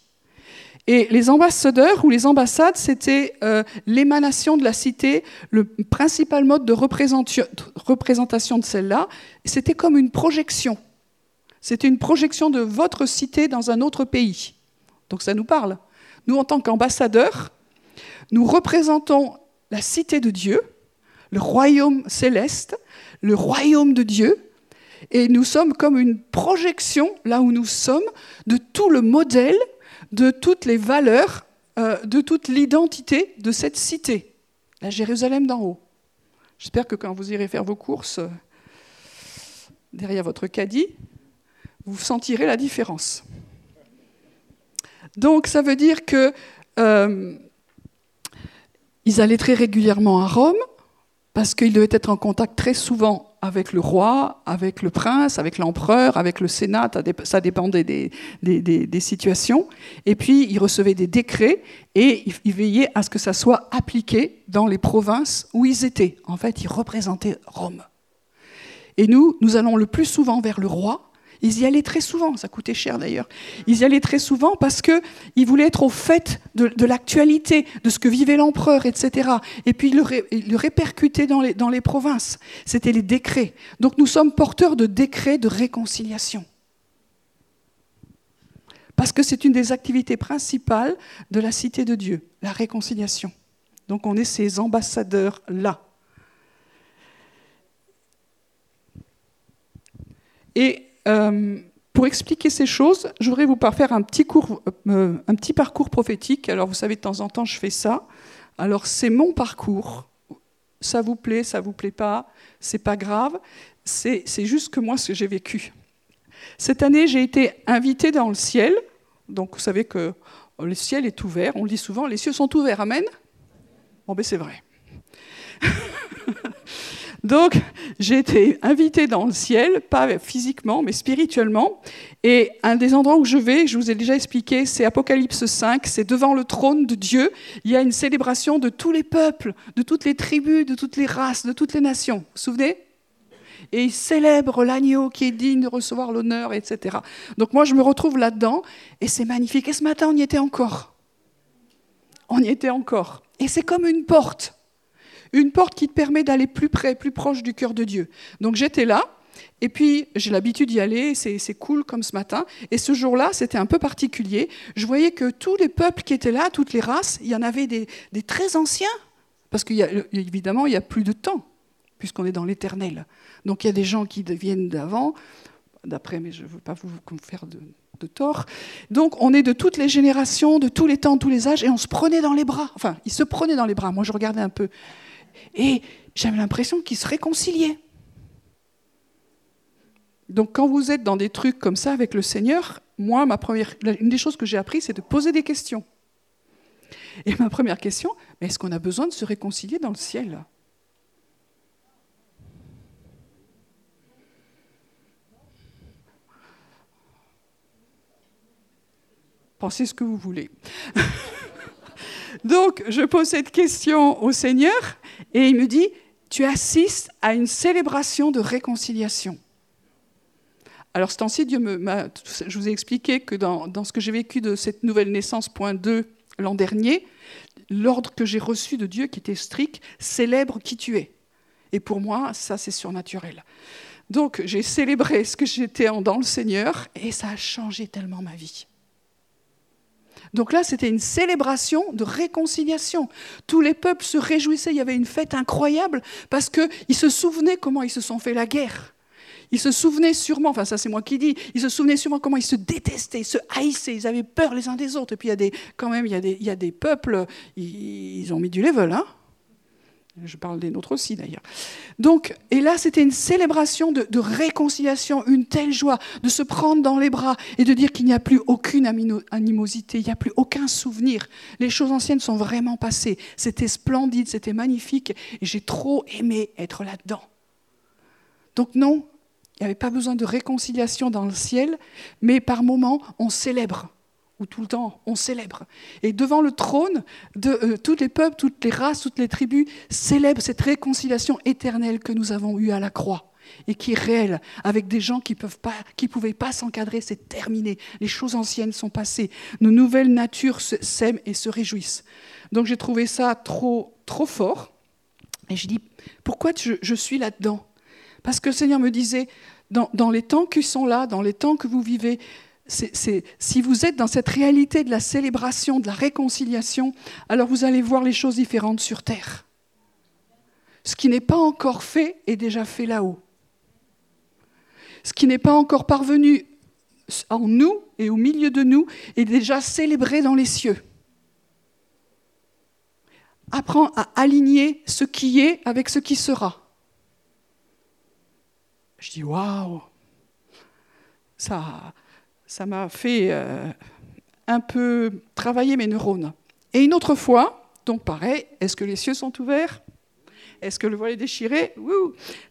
Et les ambassadeurs ou les ambassades, c'était euh, l'émanation de la cité, le principal mode de représentation de celle-là. C'était comme une projection. C'était une projection de votre cité dans un autre pays. Donc ça nous parle. Nous, en tant qu'ambassadeurs, nous représentons la cité de Dieu, le royaume céleste, le royaume de Dieu, et nous sommes comme une projection, là où nous sommes, de tout le modèle, de toutes les valeurs, euh, de toute l'identité de cette cité, la Jérusalem d'en haut. J'espère que quand vous irez faire vos courses euh, derrière votre caddie, vous sentirez la différence. Donc ça veut dire que euh, ils allaient très régulièrement à Rome parce qu'ils devaient être en contact très souvent avec le roi, avec le prince, avec l'empereur, avec le sénat, ça dépendait des, situations. Et puis, ils recevaient des décrets et ils veillaient à ce que ça soit appliqué dans les provinces où ils étaient. En fait, ils représentaient Rome. Et nous, nous allons le plus souvent vers le roi ils y allaient très souvent, ça coûtait cher d'ailleurs. Ils y allaient très souvent parce qu'ils voulaient être au fait de, l'actualité, de ce que vivait l'empereur, etc. Et puis ils le, répercutaient dans les, dans les provinces. C'était les décrets. Donc nous sommes porteurs de décrets de réconciliation. Parce que c'est une des activités principales de la cité de Dieu, la réconciliation. Donc on est ces ambassadeurs-là. Et euh, pour expliquer ces choses, je voudrais vous faire un petit, cours, euh, un petit parcours prophétique. Alors, vous savez, de temps en temps, je fais ça. Alors, c'est mon parcours. Ça vous plaît, ça vous plaît pas, c'est pas grave. C'est juste que moi, ce que j'ai vécu. Cette année, j'ai été invitée dans le ciel. Donc, vous savez que le ciel est ouvert. On le dit souvent, les cieux sont ouverts. Amen? Bon, ben c'est vrai. Donc, j'ai été invitée dans le ciel, pas physiquement, mais spirituellement. Et un des endroits où je vais, je vous ai déjà expliqué, c'est Apocalypse 5, c'est devant le trône de Dieu. Il y a une célébration de tous les peuples, de toutes les tribus, de toutes les races, de toutes les nations. Vous vous souvenez? Et ils célèbrent l'agneau qui est digne de recevoir l'honneur, etc. Donc moi, je me retrouve là-dedans, et c'est magnifique. Et ce matin, on y était encore. On y était encore. Et c'est comme une porte. Une porte qui te permet d'aller plus près, plus proche du cœur de Dieu. Donc j'étais là, et puis j'ai l'habitude d'y aller, c'est cool comme ce matin. Et ce jour-là, c'était un peu particulier. Je voyais que tous les peuples qui étaient là, toutes les races, il y en avait des, très anciens, parce qu'évidemment, il n'y a plus de temps, puisqu'on est dans l'éternel. Donc il y a des gens qui viennent d'avant, d'après, mais je ne veux pas vous faire de, de tort. Donc on est de toutes les générations, de tous les temps, de tous les âges, et on se prenait dans les bras. Enfin, ils se prenaient dans les bras. Moi, je regardais un peu. Et j'avais l'impression qu'ils se réconciliaient. Donc quand vous êtes dans des trucs comme ça avec le Seigneur, moi, ma première, une des choses que j'ai appris, c'est de poser des questions. Et ma première question, est-ce qu'on a besoin de se réconcilier dans le ciel? Pensez ce que vous voulez. Donc, je pose cette question au Seigneur et il me dit, tu assistes à une célébration de réconciliation. Alors, ce temps-ci, Dieu je vous ai expliqué que dans, dans ce que j'ai vécu de cette nouvelle naissance, point 2, l'an dernier, l'ordre que j'ai reçu de Dieu, qui était strict, célèbre qui tu es. Et pour moi, ça, c'est surnaturel. Donc, j'ai célébré ce que j'étais dans le Seigneur et ça a changé tellement ma vie. Donc là, c'était une célébration de réconciliation. Tous les peuples se réjouissaient, il y avait une fête incroyable parce qu'ils se souvenaient comment ils se sont fait la guerre. Ils se souvenaient sûrement, enfin ça c'est moi qui dis, ils se souvenaient sûrement comment ils se détestaient, ils se haïssaient, ils avaient peur les uns des autres. Et puis il y a des, quand même, il y a des, il y a des peuples, ils, ont mis du level, hein je parle des nôtres aussi d'ailleurs. Donc, et là, c'était une célébration de, réconciliation, une telle joie de se prendre dans les bras et de dire qu'il n'y a plus aucune animosité, il n'y a plus aucun souvenir. Les choses anciennes sont vraiment passées. C'était splendide, c'était magnifique et j'ai trop aimé être là-dedans. Donc non, Il n'y avait pas besoin de réconciliation dans le ciel, mais par moments, on célèbre ou tout le temps, on célèbre. Et devant le trône, de, euh, tous les peuples, toutes les races, toutes les tribus célèbrent cette réconciliation éternelle que nous avons eue à la croix et qui est réelle, avec des gens qui ne pouvaient pas s'encadrer, c'est terminé. Les choses anciennes sont passées. Nos nouvelles natures s'aiment et se réjouissent. Donc j'ai trouvé ça trop, trop fort. Et je dis, pourquoi je, suis là-dedans? Parce que le Seigneur me disait, dans les temps qui sont là, dans les temps que vous vivez, si vous êtes dans cette réalité de la célébration, de la réconciliation, alors vous allez voir les choses différentes sur Terre. Ce qui n'est pas encore fait est déjà fait là-haut. Ce qui n'est pas encore parvenu en nous et au milieu de nous est déjà célébré dans les cieux. Apprends à aligner ce qui est avec ce qui sera. Je dis waouh, ça, ça m'a fait euh, un peu travailler mes neurones. Et une autre fois, donc pareil, est-ce que les cieux sont ouverts? Est-ce que le voile est déchiré?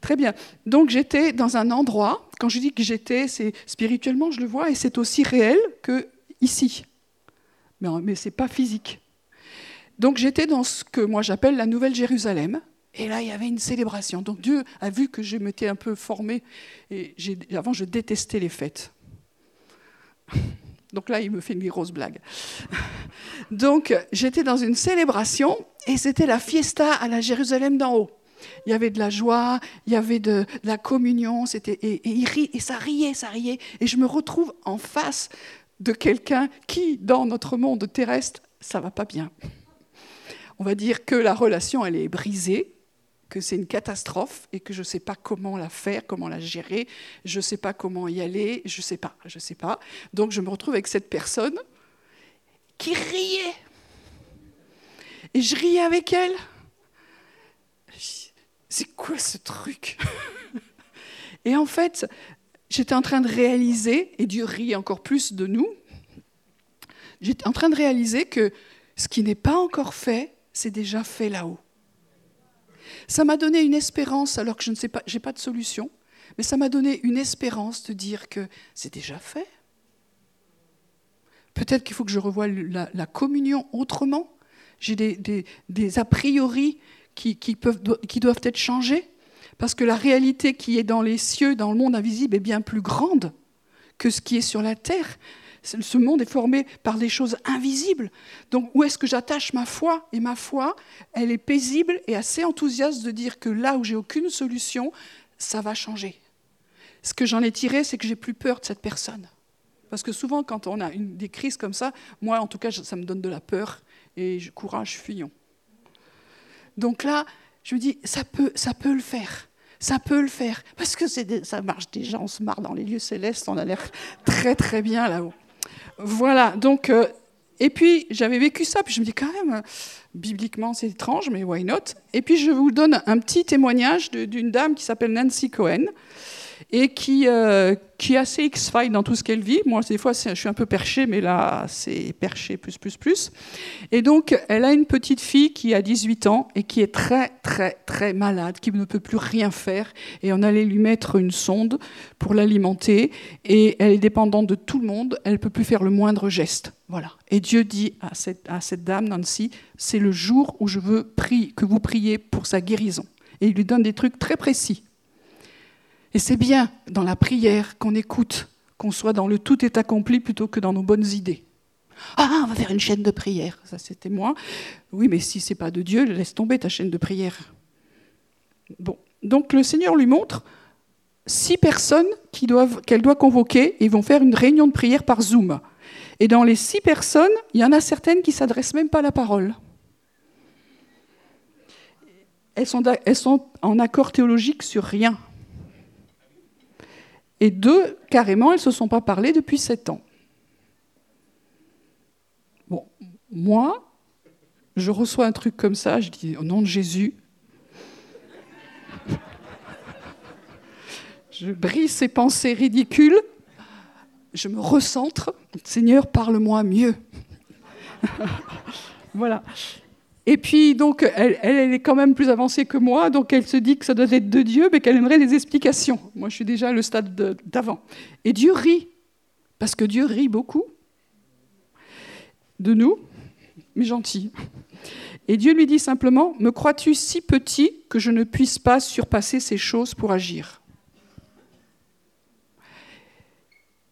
Très bien. Donc j'étais dans un endroit, quand je dis que j'étais, c'est spirituellement, je le vois, et c'est aussi réel que ici. Mais, mais ce n'est pas physique. Donc j'étais dans ce que moi j'appelle la Nouvelle Jérusalem, et là, il y avait une célébration. Donc Dieu a vu que je m'étais un peu formée. Et avant, je détestais les fêtes. Donc là, il me fait une grosse blague. Donc j'étais dans une célébration et c'était la fiesta à la Jérusalem d'en haut. Il y avait de la joie, il y avait de, la communion, c'était et, rit, et ça riait, ça riait. Et je me retrouve en face de quelqu'un qui, dans notre monde terrestre, ça va pas bien. On va dire que la relation, elle est brisée, que c'est une catastrophe et que je ne sais pas comment la faire, comment la gérer, je ne sais pas comment y aller, je ne sais pas, je ne sais pas. Donc je me retrouve avec cette personne qui riait. Et je riais avec elle. C'est quoi ce truc? Et en fait, j'étais en train de réaliser, et Dieu rit encore plus de nous, j'étais en train de réaliser que ce qui n'est pas encore fait, c'est déjà fait là-haut. Ça m'a donné une espérance, alors que je ne sais pas, pas de solution, mais ça m'a donné une espérance de dire que c'est déjà fait. Peut-être qu'il faut que je revoie la, communion autrement. J'ai des, a priori qui, qui doivent être changés, parce que la réalité qui est dans les cieux, dans le monde invisible, est bien plus grande que ce qui est sur la terre ce monde est formé par des choses invisibles. Donc où est-ce que j'attache ma foi Et ma foi, elle est paisible et assez enthousiaste de dire que là où j'ai aucune solution, ça va changer. Ce que j'en ai tiré, c'est que j'ai plus peur de cette personne. Parce que souvent, quand on a des crises comme ça, moi, en tout cas, ça me donne de la peur et courage, fuyons. Donc là, je me dis, ça peut, ça peut le faire. Ça peut le faire. Parce que ça marche déjà, on se marre dans les lieux célestes, on a l'air très très bien là-haut. Voilà, donc, euh, et puis j'avais vécu ça, puis je me dis quand même, bibliquement c'est étrange, mais why not? Et puis je vous donne un petit témoignage d'une dame qui s'appelle Nancy Cohen et qui, euh, qui est assez X-File dans tout ce qu'elle vit. Moi, des fois, je suis un peu perché, mais là, c'est perché plus, plus, plus. Et donc, elle a une petite fille qui a 18 ans et qui est très, très, très malade, qui ne peut plus rien faire. Et on allait lui mettre une sonde pour l'alimenter. Et elle est dépendante de tout le monde. Elle ne peut plus faire le moindre geste. Voilà. Et Dieu dit à cette, dame, Nancy, c'est le jour où je veux que vous priez pour sa guérison. Et il lui donne des trucs très précis. Et c'est bien dans la prière qu'on écoute, qu'on soit dans le tout est accompli plutôt que dans nos bonnes idées. Ah, on va faire une chaîne de prière. Ça, c'était moi. Oui, mais si c'est pas de Dieu, laisse tomber ta chaîne de prière. Bon, donc le Seigneur lui montre six personnes qu'elle doit convoquer et ils vont faire une réunion de prière par Zoom. Et dans les six personnes, il y en a certaines qui s'adressent même pas à la parole. Elles sont, elles sont en accord théologique sur rien. Et deux, carrément, elles ne se sont pas parlé depuis sept ans. Bon, moi, je reçois un truc comme ça, je dis au nom de Jésus, je brise ces pensées ridicules, je me recentre, Seigneur, parle-moi mieux. voilà. Et puis, donc, elle, est quand même plus avancée que moi, donc elle se dit que ça doit être de Dieu, mais qu'elle aimerait des explications. Moi, je suis déjà le stade d'avant. Et Dieu rit, parce que Dieu rit beaucoup de nous, mais gentil. Et Dieu lui dit simplement, me crois-tu si petit que je ne puisse pas surpasser ces choses pour agir?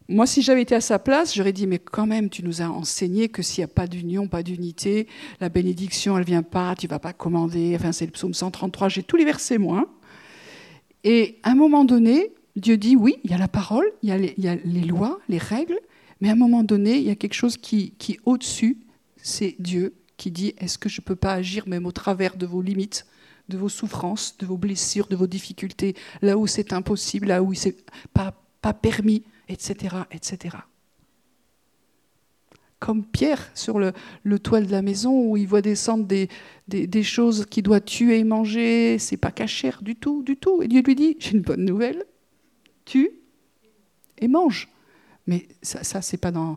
Moi, si j'avais été à sa place, j'aurais dit, mais quand même, tu nous as enseigné que s'il n'y a pas d'union, pas d'unité, la bénédiction, elle vient pas, tu vas pas commander. Enfin, c'est le psaume 133, j'ai tous les versets, moi. Hein. Et à un moment donné, Dieu dit, oui, il y a la parole, il y a les, lois, les règles, mais à un moment donné, il y a quelque chose qui, qui au-dessus, c'est Dieu qui dit, est-ce que je ne peux pas agir même au travers de vos limites de vos souffrances, de vos blessures, de vos difficultés, là où c'est impossible, là où c'est pas, pas permis etc., etc. Comme Pierre sur le, toit de la maison où il voit descendre des, choses qu'il doit tuer et manger, c'est pas cachère du tout, du tout. Et Dieu lui dit J'ai une bonne nouvelle, tue et mange. Mais ça, c'est pas dans,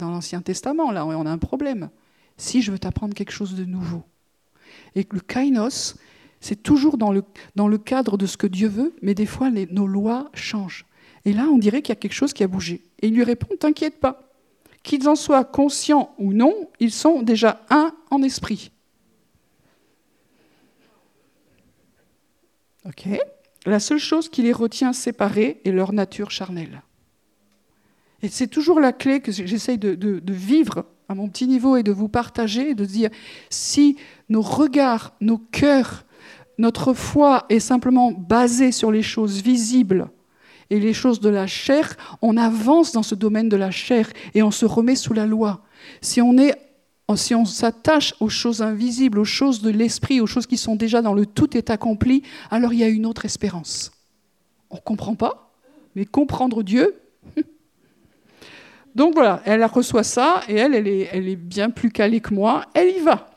l'Ancien Testament. Là, on a un problème. Si je veux t'apprendre quelque chose de nouveau, et le kainos, c'est toujours dans le cadre de ce que Dieu veut, mais des fois nos lois changent. Et là, on dirait qu'il y a quelque chose qui a bougé. Et il lui répond, t'inquiète pas. Qu'ils en soient conscients ou non, ils sont déjà un en esprit. Ok La seule chose qui les retient séparés est leur nature charnelle. Et c'est toujours la clé que j'essaye de, vivre à mon petit niveau et de vous partager, et de dire, si nos regards, nos cœurs, notre foi est simplement basée sur les choses visibles, et les choses de la chair, on avance dans ce domaine de la chair et on se remet sous la loi. Si on est si on s'attache aux choses invisibles, aux choses de l'esprit, aux choses qui sont déjà dans le tout est accompli, alors il y a une autre espérance. On ne comprend pas, mais comprendre Dieu. Donc voilà, elle reçoit ça et elle, elle est, elle est bien plus calée que moi. Elle y va.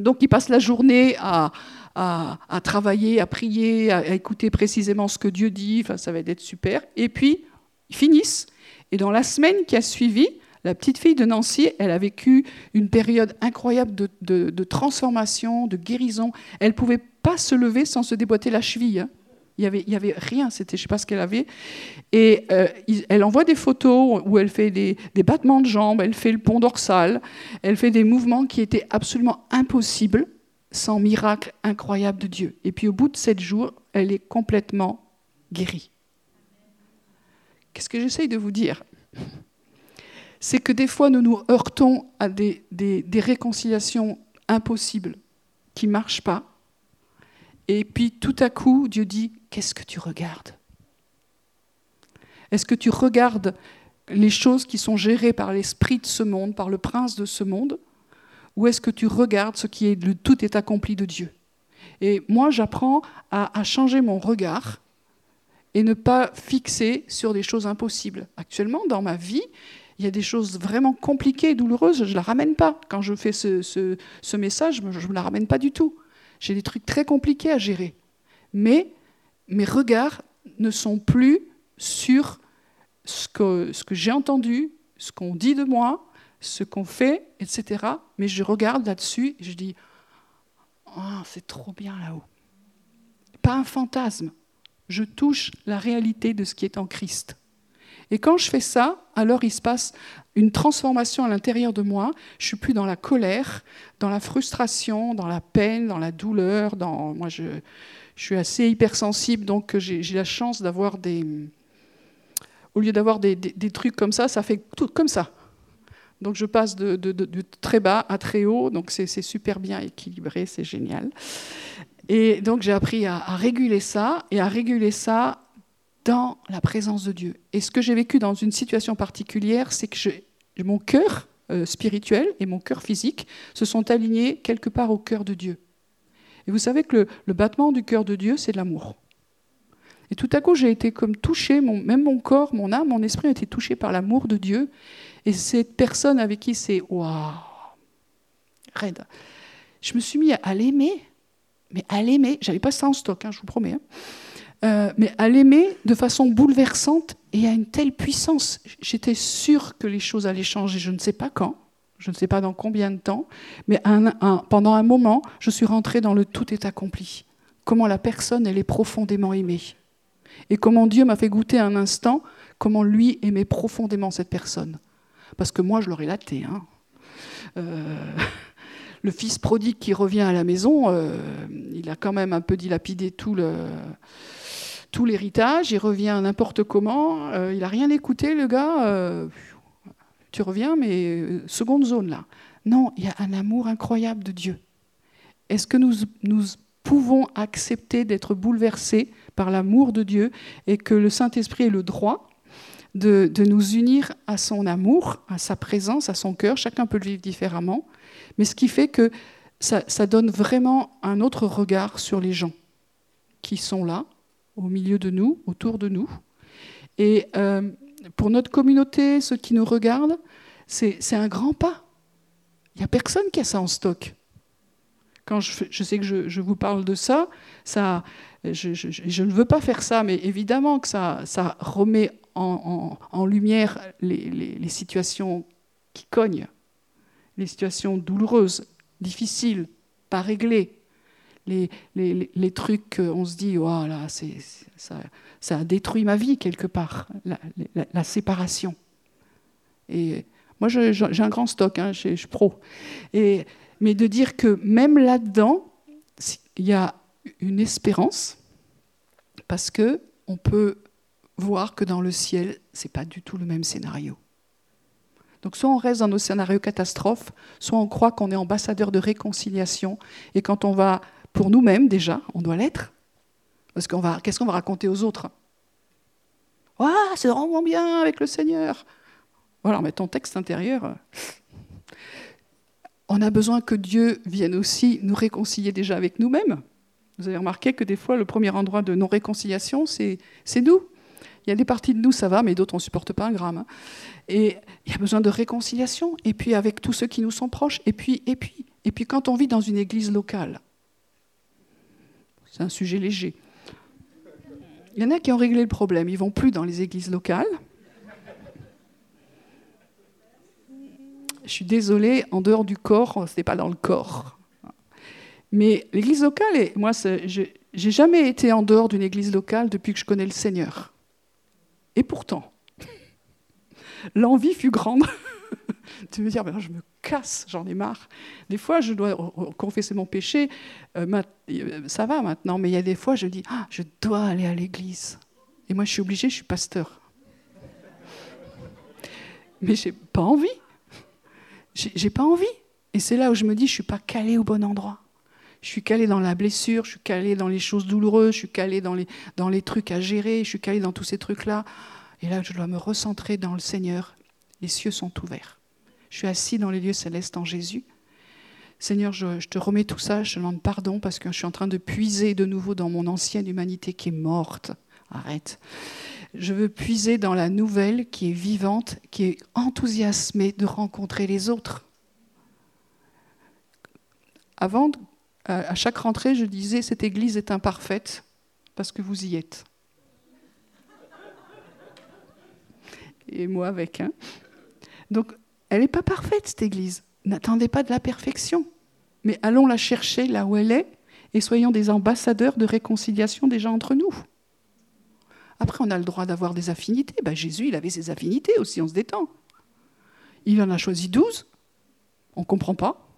Donc il passe la journée à, à, travailler, à prier, à, écouter précisément ce que Dieu dit. Enfin, ça va être super. Et puis, ils finissent. Et dans la semaine qui a suivi, la petite fille de Nancy, elle a vécu une période incroyable de, transformation, de guérison. Elle ne pouvait pas se lever sans se déboîter la cheville. Hein. Il n'y avait, rien, c'était, je ne sais pas ce qu'elle avait. Et euh, elle envoie des photos où elle fait des, battements de jambes, elle fait le pont dorsal, elle fait des mouvements qui étaient absolument impossibles sans miracle incroyable de Dieu. Et puis au bout de sept jours, elle est complètement guérie. Qu'est-ce que j'essaye de vous dire? C'est que des fois, nous nous heurtons à des, des, réconciliations impossibles qui ne marchent pas. Et puis tout à coup, Dieu dit, qu'est-ce que tu regardes? Est-ce que tu regardes les choses qui sont gérées par l'esprit de ce monde, par le prince de ce monde? Ou est-ce que tu regardes ce qui est le tout est accompli de Dieu? Et moi, j'apprends à, changer mon regard et ne pas fixer sur des choses impossibles. Actuellement, dans ma vie, il y a des choses vraiment compliquées et douloureuses, je ne la ramène pas. Quand je fais ce, message, je ne la ramène pas du tout. J'ai des trucs très compliqués à gérer. Mais mes regards ne sont plus sur ce que j'ai entendu, ce qu'on dit de moi, ce qu'on fait, etc. Mais je regarde là-dessus et je dis, oh, c'est trop bien là-haut. Pas un fantasme. Je touche la réalité de ce qui est en Christ. Et quand je fais ça, alors il se passe une transformation à l'intérieur de moi. Je suis plus dans la colère, dans la frustration, dans la peine, dans la douleur. Moi, je, suis assez hypersensible, donc j'ai la chance d'avoir des... Au lieu d'avoir des, trucs comme ça, ça fait tout comme ça. Donc je passe de, très bas à très haut, donc c'est super bien équilibré, c'est génial. Et donc j'ai appris à, réguler ça et à réguler ça dans la présence de Dieu. Et ce que j'ai vécu dans une situation particulière, c'est que mon cœur euh, spirituel et mon cœur physique se sont alignés quelque part au cœur de Dieu. Et vous savez que le, battement du cœur de Dieu, c'est l'amour. Et tout à coup, j'ai été comme touché, même mon corps, mon âme, mon esprit a été touché par l'amour de Dieu. Et cette personne avec qui c'est waouh, raide. Je me suis mis à l'aimer, mais à l'aimer. J'avais pas ça en stock, hein, je vous promets. Hein. Euh, mais à l'aimer de façon bouleversante et à une telle puissance. J'étais sûre que les choses allaient changer, je ne sais pas quand, je ne sais pas dans combien de temps, mais pendant un moment, je suis rentrée dans le tout est accompli. Comment la personne, elle est profondément aimée. Et comment Dieu m'a fait goûter un instant comment lui aimait profondément cette personne. Parce que moi, je l'aurais laté. Hein. Euh, le fils prodigue qui revient à la maison, euh, il a quand même un peu dilapidé tout l'héritage, il revient n'importe comment, euh, il n'a rien écouté, le gars. tu reviens, mais seconde zone là. Non, il y a un amour incroyable de Dieu. Est-ce que nous, nous pouvons accepter d'être bouleversés par l'amour de Dieu et que le Saint-Esprit ait le droit de, nous unir à son amour, à sa présence, à son cœur. Chacun peut le vivre différemment. Mais ce qui fait que ça, donne vraiment un autre regard sur les gens qui sont là, au milieu de nous, autour de nous. Et euh, pour notre communauté, ceux qui nous regardent, c'est un grand pas. Il n'y a personne qui a ça en stock. Quand je, je sais que je, je, vous parle de ça, ça je, je, ne veux pas faire ça, mais évidemment que ça, ça remet en, lumière les, situations qui cognent, les situations douloureuses, difficiles, pas réglées, les, les trucs on se dit, voilà, c'est, ça, ça, a détruit ma vie quelque part, la, séparation. Et moi, j'ai un grand stock, hein, je suis pro. Et, mais de dire que même là-dedans, il y a une espérance, parce que on peut voir que dans le ciel, c'est pas du tout le même scénario. Donc soit on reste dans nos scénarios catastrophes, soit on croit qu'on est ambassadeur de réconciliation, et quand on va, pour nous-mêmes déjà, on doit l'être, parce qu'on va, qu'est-ce qu'on va raconter aux autres? Ah, c'est vraiment bien avec le Seigneur. Voilà, mais ton texte intérieur. On a besoin que Dieu vienne aussi nous réconcilier déjà avec nous-mêmes. Vous avez remarqué que des fois, le premier endroit de non-réconciliation, c'est nous. Il y a des parties de nous, ça va, mais d'autres, on ne supporte pas un gramme. Hein. Et il y a besoin de réconciliation, et puis avec tous ceux qui nous sont proches, et puis, et puis, et puis quand on vit dans une église locale, c'est un sujet léger. Il y en a qui ont réglé le problème, ils vont plus dans les églises locales. Je suis désolée, en dehors du corps, ce n'est pas dans le corps. Mais l'église locale, et moi, j'ai jamais été en dehors d'une église locale depuis que je connais le Seigneur. Et pourtant, l'envie fut grande de me dire, ben je me casse, j'en ai marre. Des fois, je dois confesser mon péché, euh, euh, ça va maintenant, mais il y a des fois, je dis, ah, je dois aller à l'église. Et moi, je suis obligée, je suis pasteur. Mais j'ai pas envie. J'ai pas envie. Et c'est là où je me dis, je suis pas calée au bon endroit. Je suis calée dans la blessure, je suis calée dans les choses douloureuses, je suis calée dans les, dans les trucs à gérer, je suis calée dans tous ces trucs-là. Et là, je dois me recentrer dans le Seigneur. Les cieux sont ouverts. Je suis assis dans les lieux célestes en Jésus. Seigneur, je, te remets tout ça, je te demande pardon parce que je suis en train de puiser de nouveau dans mon ancienne humanité qui est morte. Arrête. Je veux puiser dans la nouvelle qui est vivante, qui est enthousiasmée de rencontrer les autres. Avant, à chaque rentrée, je disais, cette église est imparfaite parce que vous y êtes. Et moi avec. Hein. Donc, elle n'est pas parfaite, cette église. N'attendez pas de la perfection. Mais allons la chercher là où elle est et soyons des ambassadeurs de réconciliation déjà entre nous. Après, on a le droit d'avoir des affinités. Ben, Jésus, il avait ses affinités aussi, on se détend. Il en a choisi douze. On ne comprend pas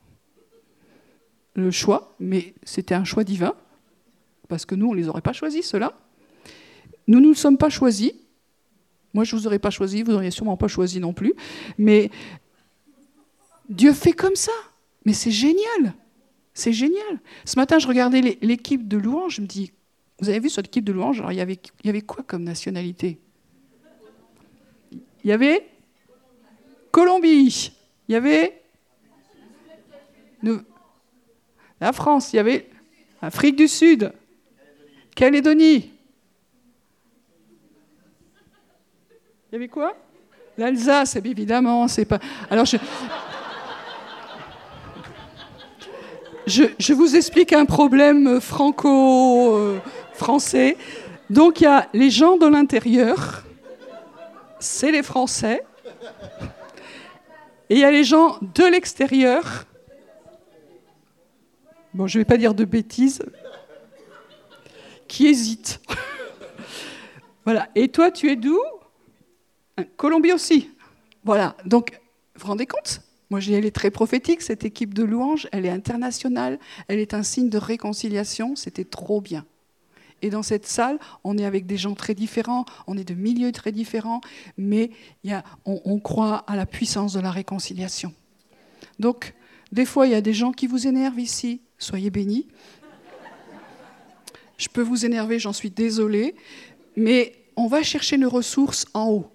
le choix, mais c'était un choix divin, parce que nous, on ne les aurait pas choisis, ceux-là. Nous ne nous sommes pas choisis. Moi, je ne vous aurais pas choisi, vous n'auriez sûrement pas choisi non plus. Mais Dieu fait comme ça. Mais c'est génial. C'est génial. Ce matin, je regardais l'équipe de louange, je me dis, vous avez vu cette équipe de louange Alors, il y avait, il y avait quoi comme nationalité? Il y avait Colombie. Il y avait la France, il y avait Afrique du Sud, Calédonie. Il y avait quoi? L'Alsace, évidemment, c'est pas. Alors je... je... vous explique un problème franco-français. Donc il y a les gens de l'intérieur, c'est les Français. Et il y a les gens de l'extérieur. Bon, je ne vais pas dire de bêtises. Qui hésitent. voilà. Et toi, tu es d'où? Colombie aussi. Voilà. Donc, vous vous rendez compte? Moi, elle est très prophétique, cette équipe de louanges. Elle est internationale. Elle est un signe de réconciliation. C'était trop bien. Et dans cette salle, on est avec des gens très différents, on est de milieux très différents, mais y a, on, croit à la puissance de la réconciliation. Donc, des fois, il y a des gens qui vous énervent ici, soyez bénis. Je peux vous énerver, j'en suis désolée, mais on va chercher nos ressources en haut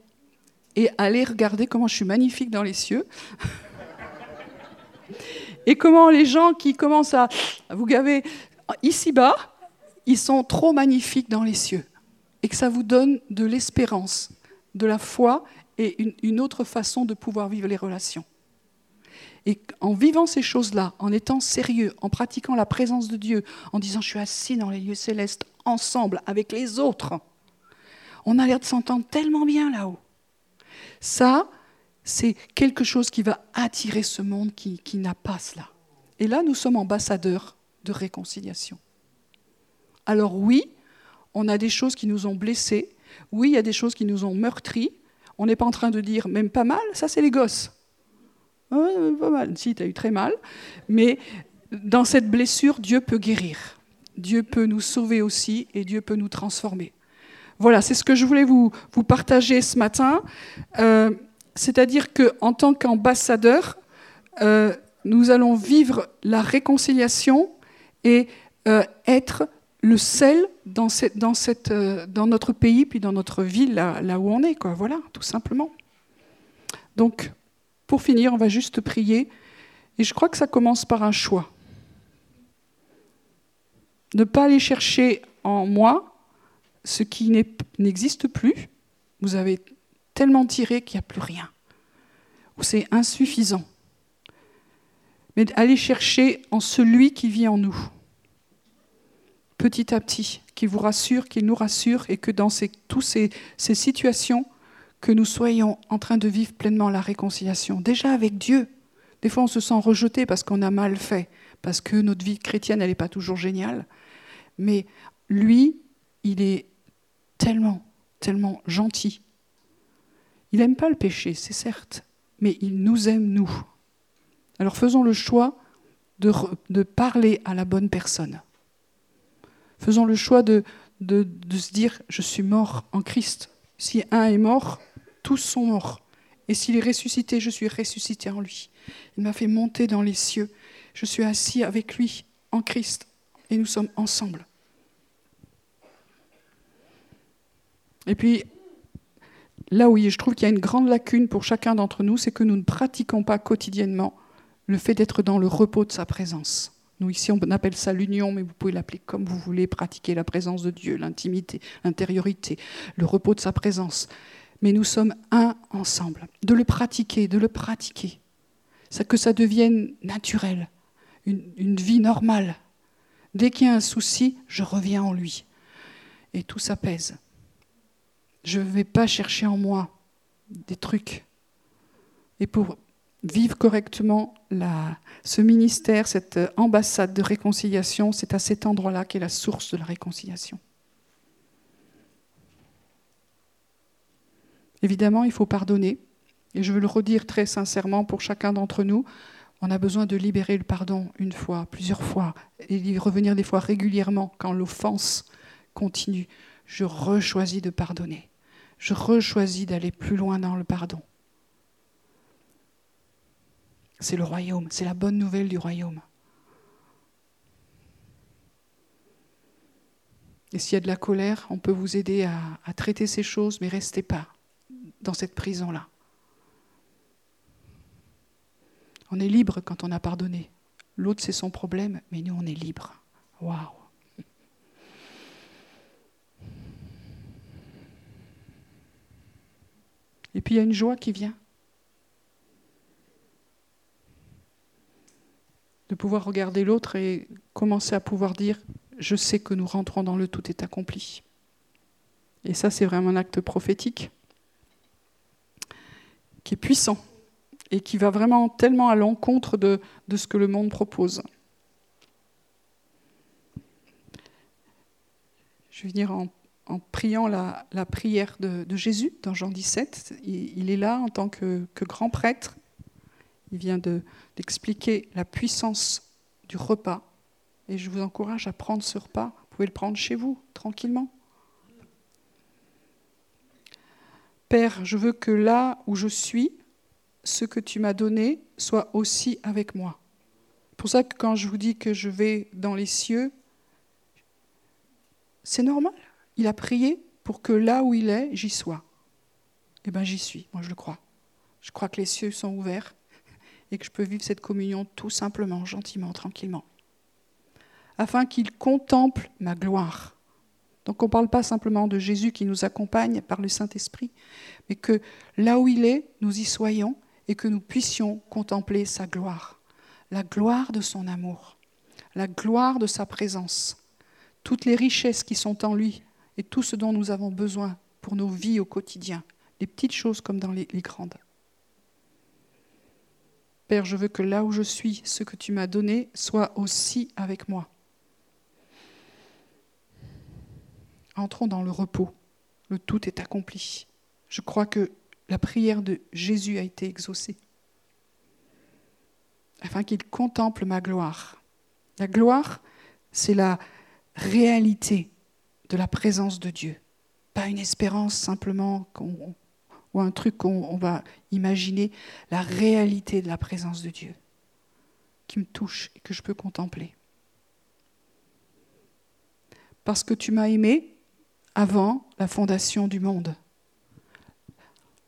et aller regarder comment je suis magnifique dans les cieux. et comment les gens qui commencent à vous gaver ici-bas, ils sont trop magnifiques dans les cieux. Et que ça vous donne de l'espérance, de la foi et une, autre façon de pouvoir vivre les relations. Et en vivant ces choses-là, en étant sérieux, en pratiquant la présence de Dieu, en disant je suis assis dans les lieux célestes ensemble avec les autres, on a l'air de s'entendre tellement bien là-haut. Ça, c'est quelque chose qui va attirer ce monde qui, n'a pas cela. Et là, nous sommes ambassadeurs de réconciliation. Alors oui, on a des choses qui nous ont blessés, oui, il y a des choses qui nous ont meurtris. On n'est pas en train de dire même pas mal, ça c'est les gosses. Pas mal, si, tu as eu très mal. Mais dans cette blessure, Dieu peut guérir. Dieu peut nous sauver aussi et Dieu peut nous transformer. Voilà, c'est ce que je voulais vous, partager ce matin. Euh, c'est-à-dire qu'en tant qu'ambassadeur, euh, nous allons vivre la réconciliation et euh, être le sel dans, notre pays, puis dans notre ville, là, où on est. Voilà, tout simplement. Donc, pour finir, on va juste prier. Et je crois que ça commence par un choix. Ne pas aller chercher en moi ce qui n'existe plus. Vous avez tellement tiré qu'il n'y a plus rien. Ou c'est insuffisant. Mais aller chercher en celui qui vit en nous petit à petit, qui vous rassure, qui nous rassure, et que dans toutes ces situations, que nous soyons en train de vivre pleinement la réconciliation. Déjà avec Dieu. Des fois, on se sent rejeté parce qu'on a mal fait, parce que notre vie chrétienne, elle n'est pas toujours géniale. Mais lui, il est tellement, tellement gentil. Il n'aime pas le péché, c'est certes, mais il nous aime, nous. Alors faisons le choix de, parler à la bonne personne. Faisons le choix de, se dire, je suis mort en Christ. Si un est mort, tous sont morts. Et s'il est ressuscité, je suis ressuscité en lui. Il m'a fait monter dans les cieux. Je suis assis avec lui en Christ. Et nous sommes ensemble. Et puis, là où je trouve qu'il y a une grande lacune pour chacun d'entre nous, c'est que nous ne pratiquons pas quotidiennement le fait d'être dans le repos de sa présence. Nous, ici, on appelle ça l'union, mais vous pouvez l'appeler comme vous voulez, pratiquer la présence de Dieu, l'intimité, l'intériorité, le repos de sa présence. Mais nous sommes un ensemble. De le pratiquer, de le pratiquer. Que ça devienne naturel, une, vie normale. Dès qu'il y a un souci, je reviens en lui. Et tout s'apaise. Je ne vais pas chercher en moi des trucs. Et pour vivre correctement ce ministère, cette ambassade de réconciliation, c'est à cet endroit-là qu'est la source de la réconciliation. Évidemment, il faut pardonner. Et je veux le redire très sincèrement pour chacun d'entre nous. On a besoin de libérer le pardon une fois, plusieurs fois, et d'y revenir des fois régulièrement quand l'offense continue. Je rechoisis de pardonner. Je rechoisis d'aller plus loin dans le pardon. C'est le royaume, c'est la bonne nouvelle du royaume. Et s'il y a de la colère, on peut vous aider à, traiter ces choses, mais restez pas dans cette prison-là. On est libre quand on a pardonné. L'autre, c'est son problème, mais nous, on est libre. Waouh! Et puis il y a une joie qui vient. de pouvoir regarder l'autre et commencer à pouvoir dire je sais que nous rentrons dans le tout est accompli. Et ça, c'est vraiment un acte prophétique qui est puissant. et qui va vraiment tellement à l'encontre de, ce que le monde propose. Je vais venir en, priant la, prière de, Jésus dans Jean 17. Il, est là en tant que, grand prêtre. Il vient d'expliquer la puissance du repas. Et je vous encourage à prendre ce repas. Vous pouvez le prendre chez vous, tranquillement. Père, je veux que là où je suis, ce que tu m'as donné soit aussi avec moi. C'est pour ça que quand je vous dis que je vais dans les cieux, c'est normal. Il a prié pour que là où il est, j'y sois. Eh bien, j'y suis, moi je le crois. Je crois que les cieux sont ouverts et que je peux vivre cette communion tout simplement, gentiment, tranquillement. Afin qu'il contemple ma gloire. Donc on ne parle pas simplement de Jésus qui nous accompagne par le Saint-Esprit, mais que là où il est, nous y soyons et que nous puissions contempler sa gloire, la gloire de son amour, la gloire de sa présence, toutes les richesses qui sont en lui et tout ce dont nous avons besoin pour nos vies au quotidien, les petites choses comme dans les, grandes. Père, je veux que là où je suis, ce que tu m'as donné soit aussi avec moi. Entrons dans le repos. Le tout est accompli. Je crois que la prière de Jésus a été exaucée, afin qu'il contemple ma gloire. La gloire, c'est la réalité de la présence de Dieu, pas une espérance simplement ou un truc qu'on va imaginer, la réalité de la présence de Dieu qui me touche et que je peux contempler. Parce que tu m'as aimé avant la fondation du monde.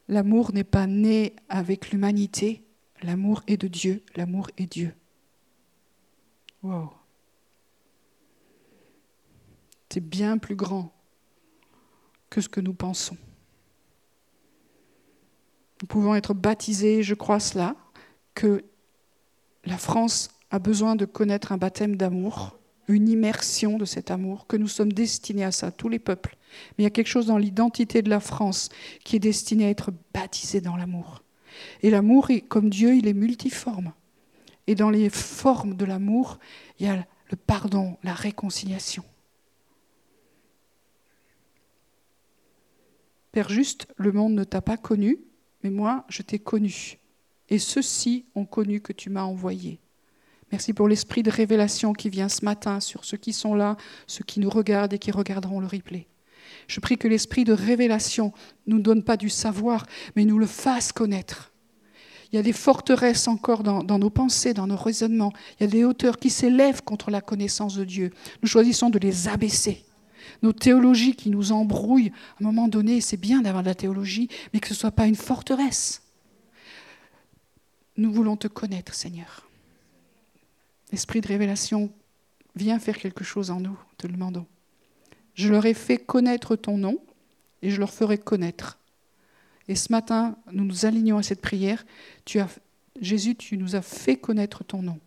L'amour n'est pas né avec l'humanité, l'amour est de Dieu, l'amour est Dieu. Wow. C'est bien plus grand que ce que nous pensons. Nous pouvons être baptisés, je crois cela, que la France a besoin de connaître un baptême d'amour, une immersion de cet amour, que nous sommes destinés à ça, tous les peuples. Mais il y a quelque chose dans l'identité de la France qui est destiné à être baptisé dans l'amour. Et l'amour, comme Dieu, il est multiforme. Et dans les formes de l'amour, il y a le pardon, la réconciliation. Père juste, le monde ne t'a pas connu, mais moi, je t'ai connu. Et ceux-ci ont connu que tu m'as envoyé. Merci pour l'esprit de révélation qui vient ce matin sur ceux qui sont là, ceux qui nous regardent et qui regarderont le replay. Je prie que l'esprit de révélation ne nous donne pas du savoir, mais nous le fasse connaître. Il y a des forteresses encore dans, nos pensées, dans nos raisonnements. Il y a des hauteurs qui s'élèvent contre la connaissance de Dieu. Nous choisissons de les abaisser. Nos théologies qui nous embrouillent, à un moment donné, c'est bien d'avoir de la théologie, mais que ce ne soit pas une forteresse. Nous voulons te connaître, Seigneur. Esprit de révélation, viens faire quelque chose en nous, te le demandons. Je leur ai fait connaître ton nom et je leur ferai connaître. Et ce matin, nous nous alignons à cette prière. Jésus, tu nous as fait connaître ton nom.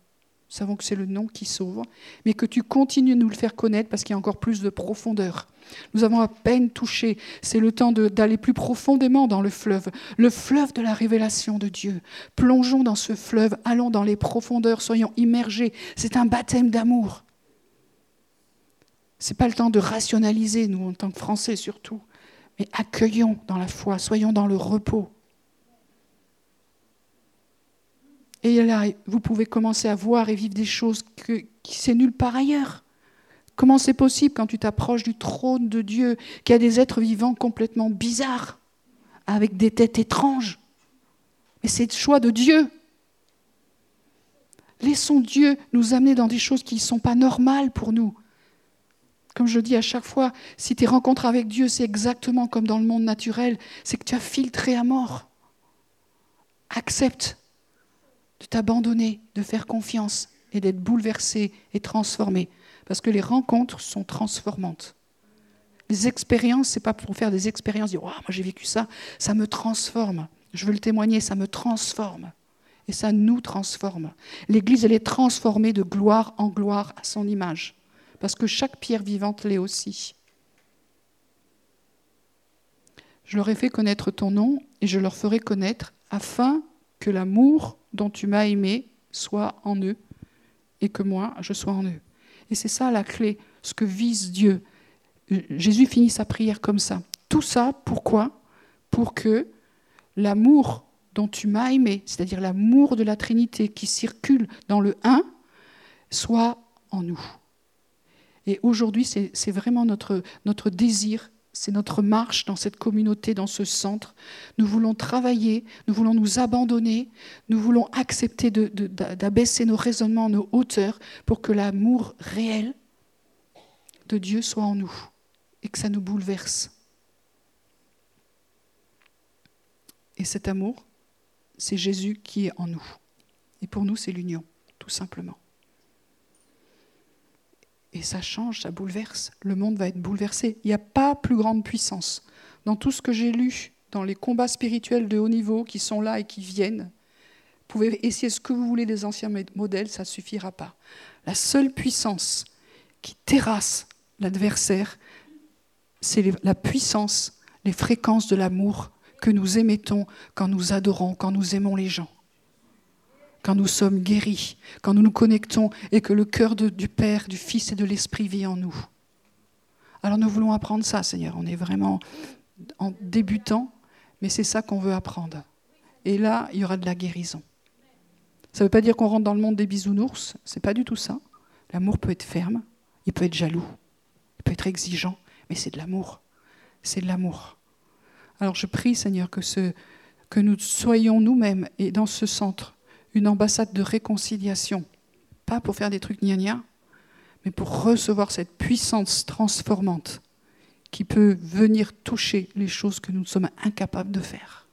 Nous savons que c'est le nom qui sauve, mais que tu continues de nous le faire connaître parce qu'il y a encore plus de profondeur. Nous avons à peine touché. C'est le temps d'aller plus profondément dans le fleuve, le fleuve de la révélation de Dieu. Plongeons dans ce fleuve, allons dans les profondeurs, soyons immergés. C'est un baptême d'amour. Ce n'est pas le temps de rationaliser, nous, en tant que Français surtout, mais accueillons dans la foi, soyons dans le repos. Et là, vous pouvez commencer à voir et vivre des choses que, qui nulle part ailleurs. Comment c'est possible quand tu t'approches du trône de Dieu, qu'il y a des êtres vivants complètement bizarres, avec des têtes étranges? Mais c'est le choix de Dieu. Laissons Dieu nous amener dans des choses qui ne sont pas normales pour nous. Comme je dis à chaque fois, si tes rencontres avec Dieu, c'est exactement comme dans le monde naturel, c'est que tu as filtré à mort. Accepte de t'abandonner, de faire confiance et d'être bouleversé et transformé. Parce que les rencontres sont transformantes. Les expériences, c'est pas pour faire des expériences, dire oh, moi j'ai vécu ça, ça me transforme. Je veux le témoigner, ça me transforme. Et ça nous transforme. L'Église, elle est transformée de gloire en gloire à son image parce que chaque pierre vivante l'est aussi. Je leur ai fait connaître ton nom et je leur ferai connaître afin que l'amour dont tu m'as aimé soit en eux et que moi, je sois en eux. Et c'est ça la clé, ce que vise Dieu. Jésus finit sa prière comme ça. Tout ça, pourquoi? Pour que l'amour dont tu m'as aimé, c'est-à-dire l'amour de la Trinité qui circule dans le un, soit en nous. Et aujourd'hui, c'est vraiment notre, notre désir, c'est notre marche dans cette communauté, dans ce centre. Nous voulons travailler, nous voulons nous abandonner, nous voulons accepter d'abaisser nos raisonnements, nos hauteurs, pour que l'amour réel de Dieu soit en nous et que ça nous bouleverse. Et cet amour, c'est Jésus qui est en nous. Et pour nous, c'est l'union, tout simplement. Et ça change, ça bouleverse. Le monde va être bouleversé. Il n'y a pas plus grande puissance. Dans tout ce que j'ai lu, dans les combats spirituels de haut niveau qui sont là et qui viennent, vous pouvez essayer ce que vous voulez des anciens modèles, ça ne suffira pas. La seule puissance qui terrasse l'adversaire, c'est la puissance, les fréquences de l'amour que nous émettons quand nous adorons, quand nous aimons les gens quand nous sommes guéris, quand nous nous connectons et que le cœur du Père, du Fils et de l'Esprit vit en nous. Alors nous voulons apprendre ça, Seigneur. On est vraiment en débutant, mais c'est ça qu'on veut apprendre. Et là, il y aura de la guérison. Ça ne veut pas dire qu'on rentre dans le monde des bisounours, c'est pas du tout ça. L'amour peut être ferme, il peut être jaloux, il peut être exigeant, mais c'est de l'amour. C'est de l'amour. Alors je prie, Seigneur, que, nous soyons nous-mêmes et dans ce centre une ambassade de réconciliation. Pas pour faire des trucs gna mais pour recevoir cette puissance transformante qui peut venir toucher les choses que nous sommes incapables de faire.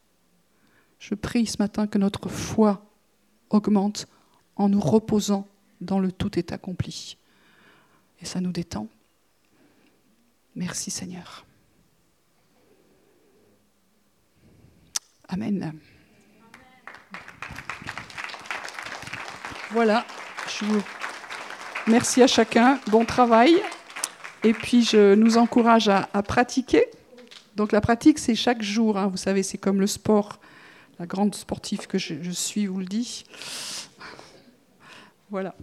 Je prie ce matin que notre foi augmente en nous reposant dans le tout est accompli. Et ça nous détend. Merci Seigneur. Amen. Voilà. Merci à chacun. Bon travail. Et puis, je nous encourage à, pratiquer. Donc, la pratique, c'est chaque jour. Hein. Vous savez, c'est comme le sport. La grande sportive que je, je suis vous le dit. Voilà.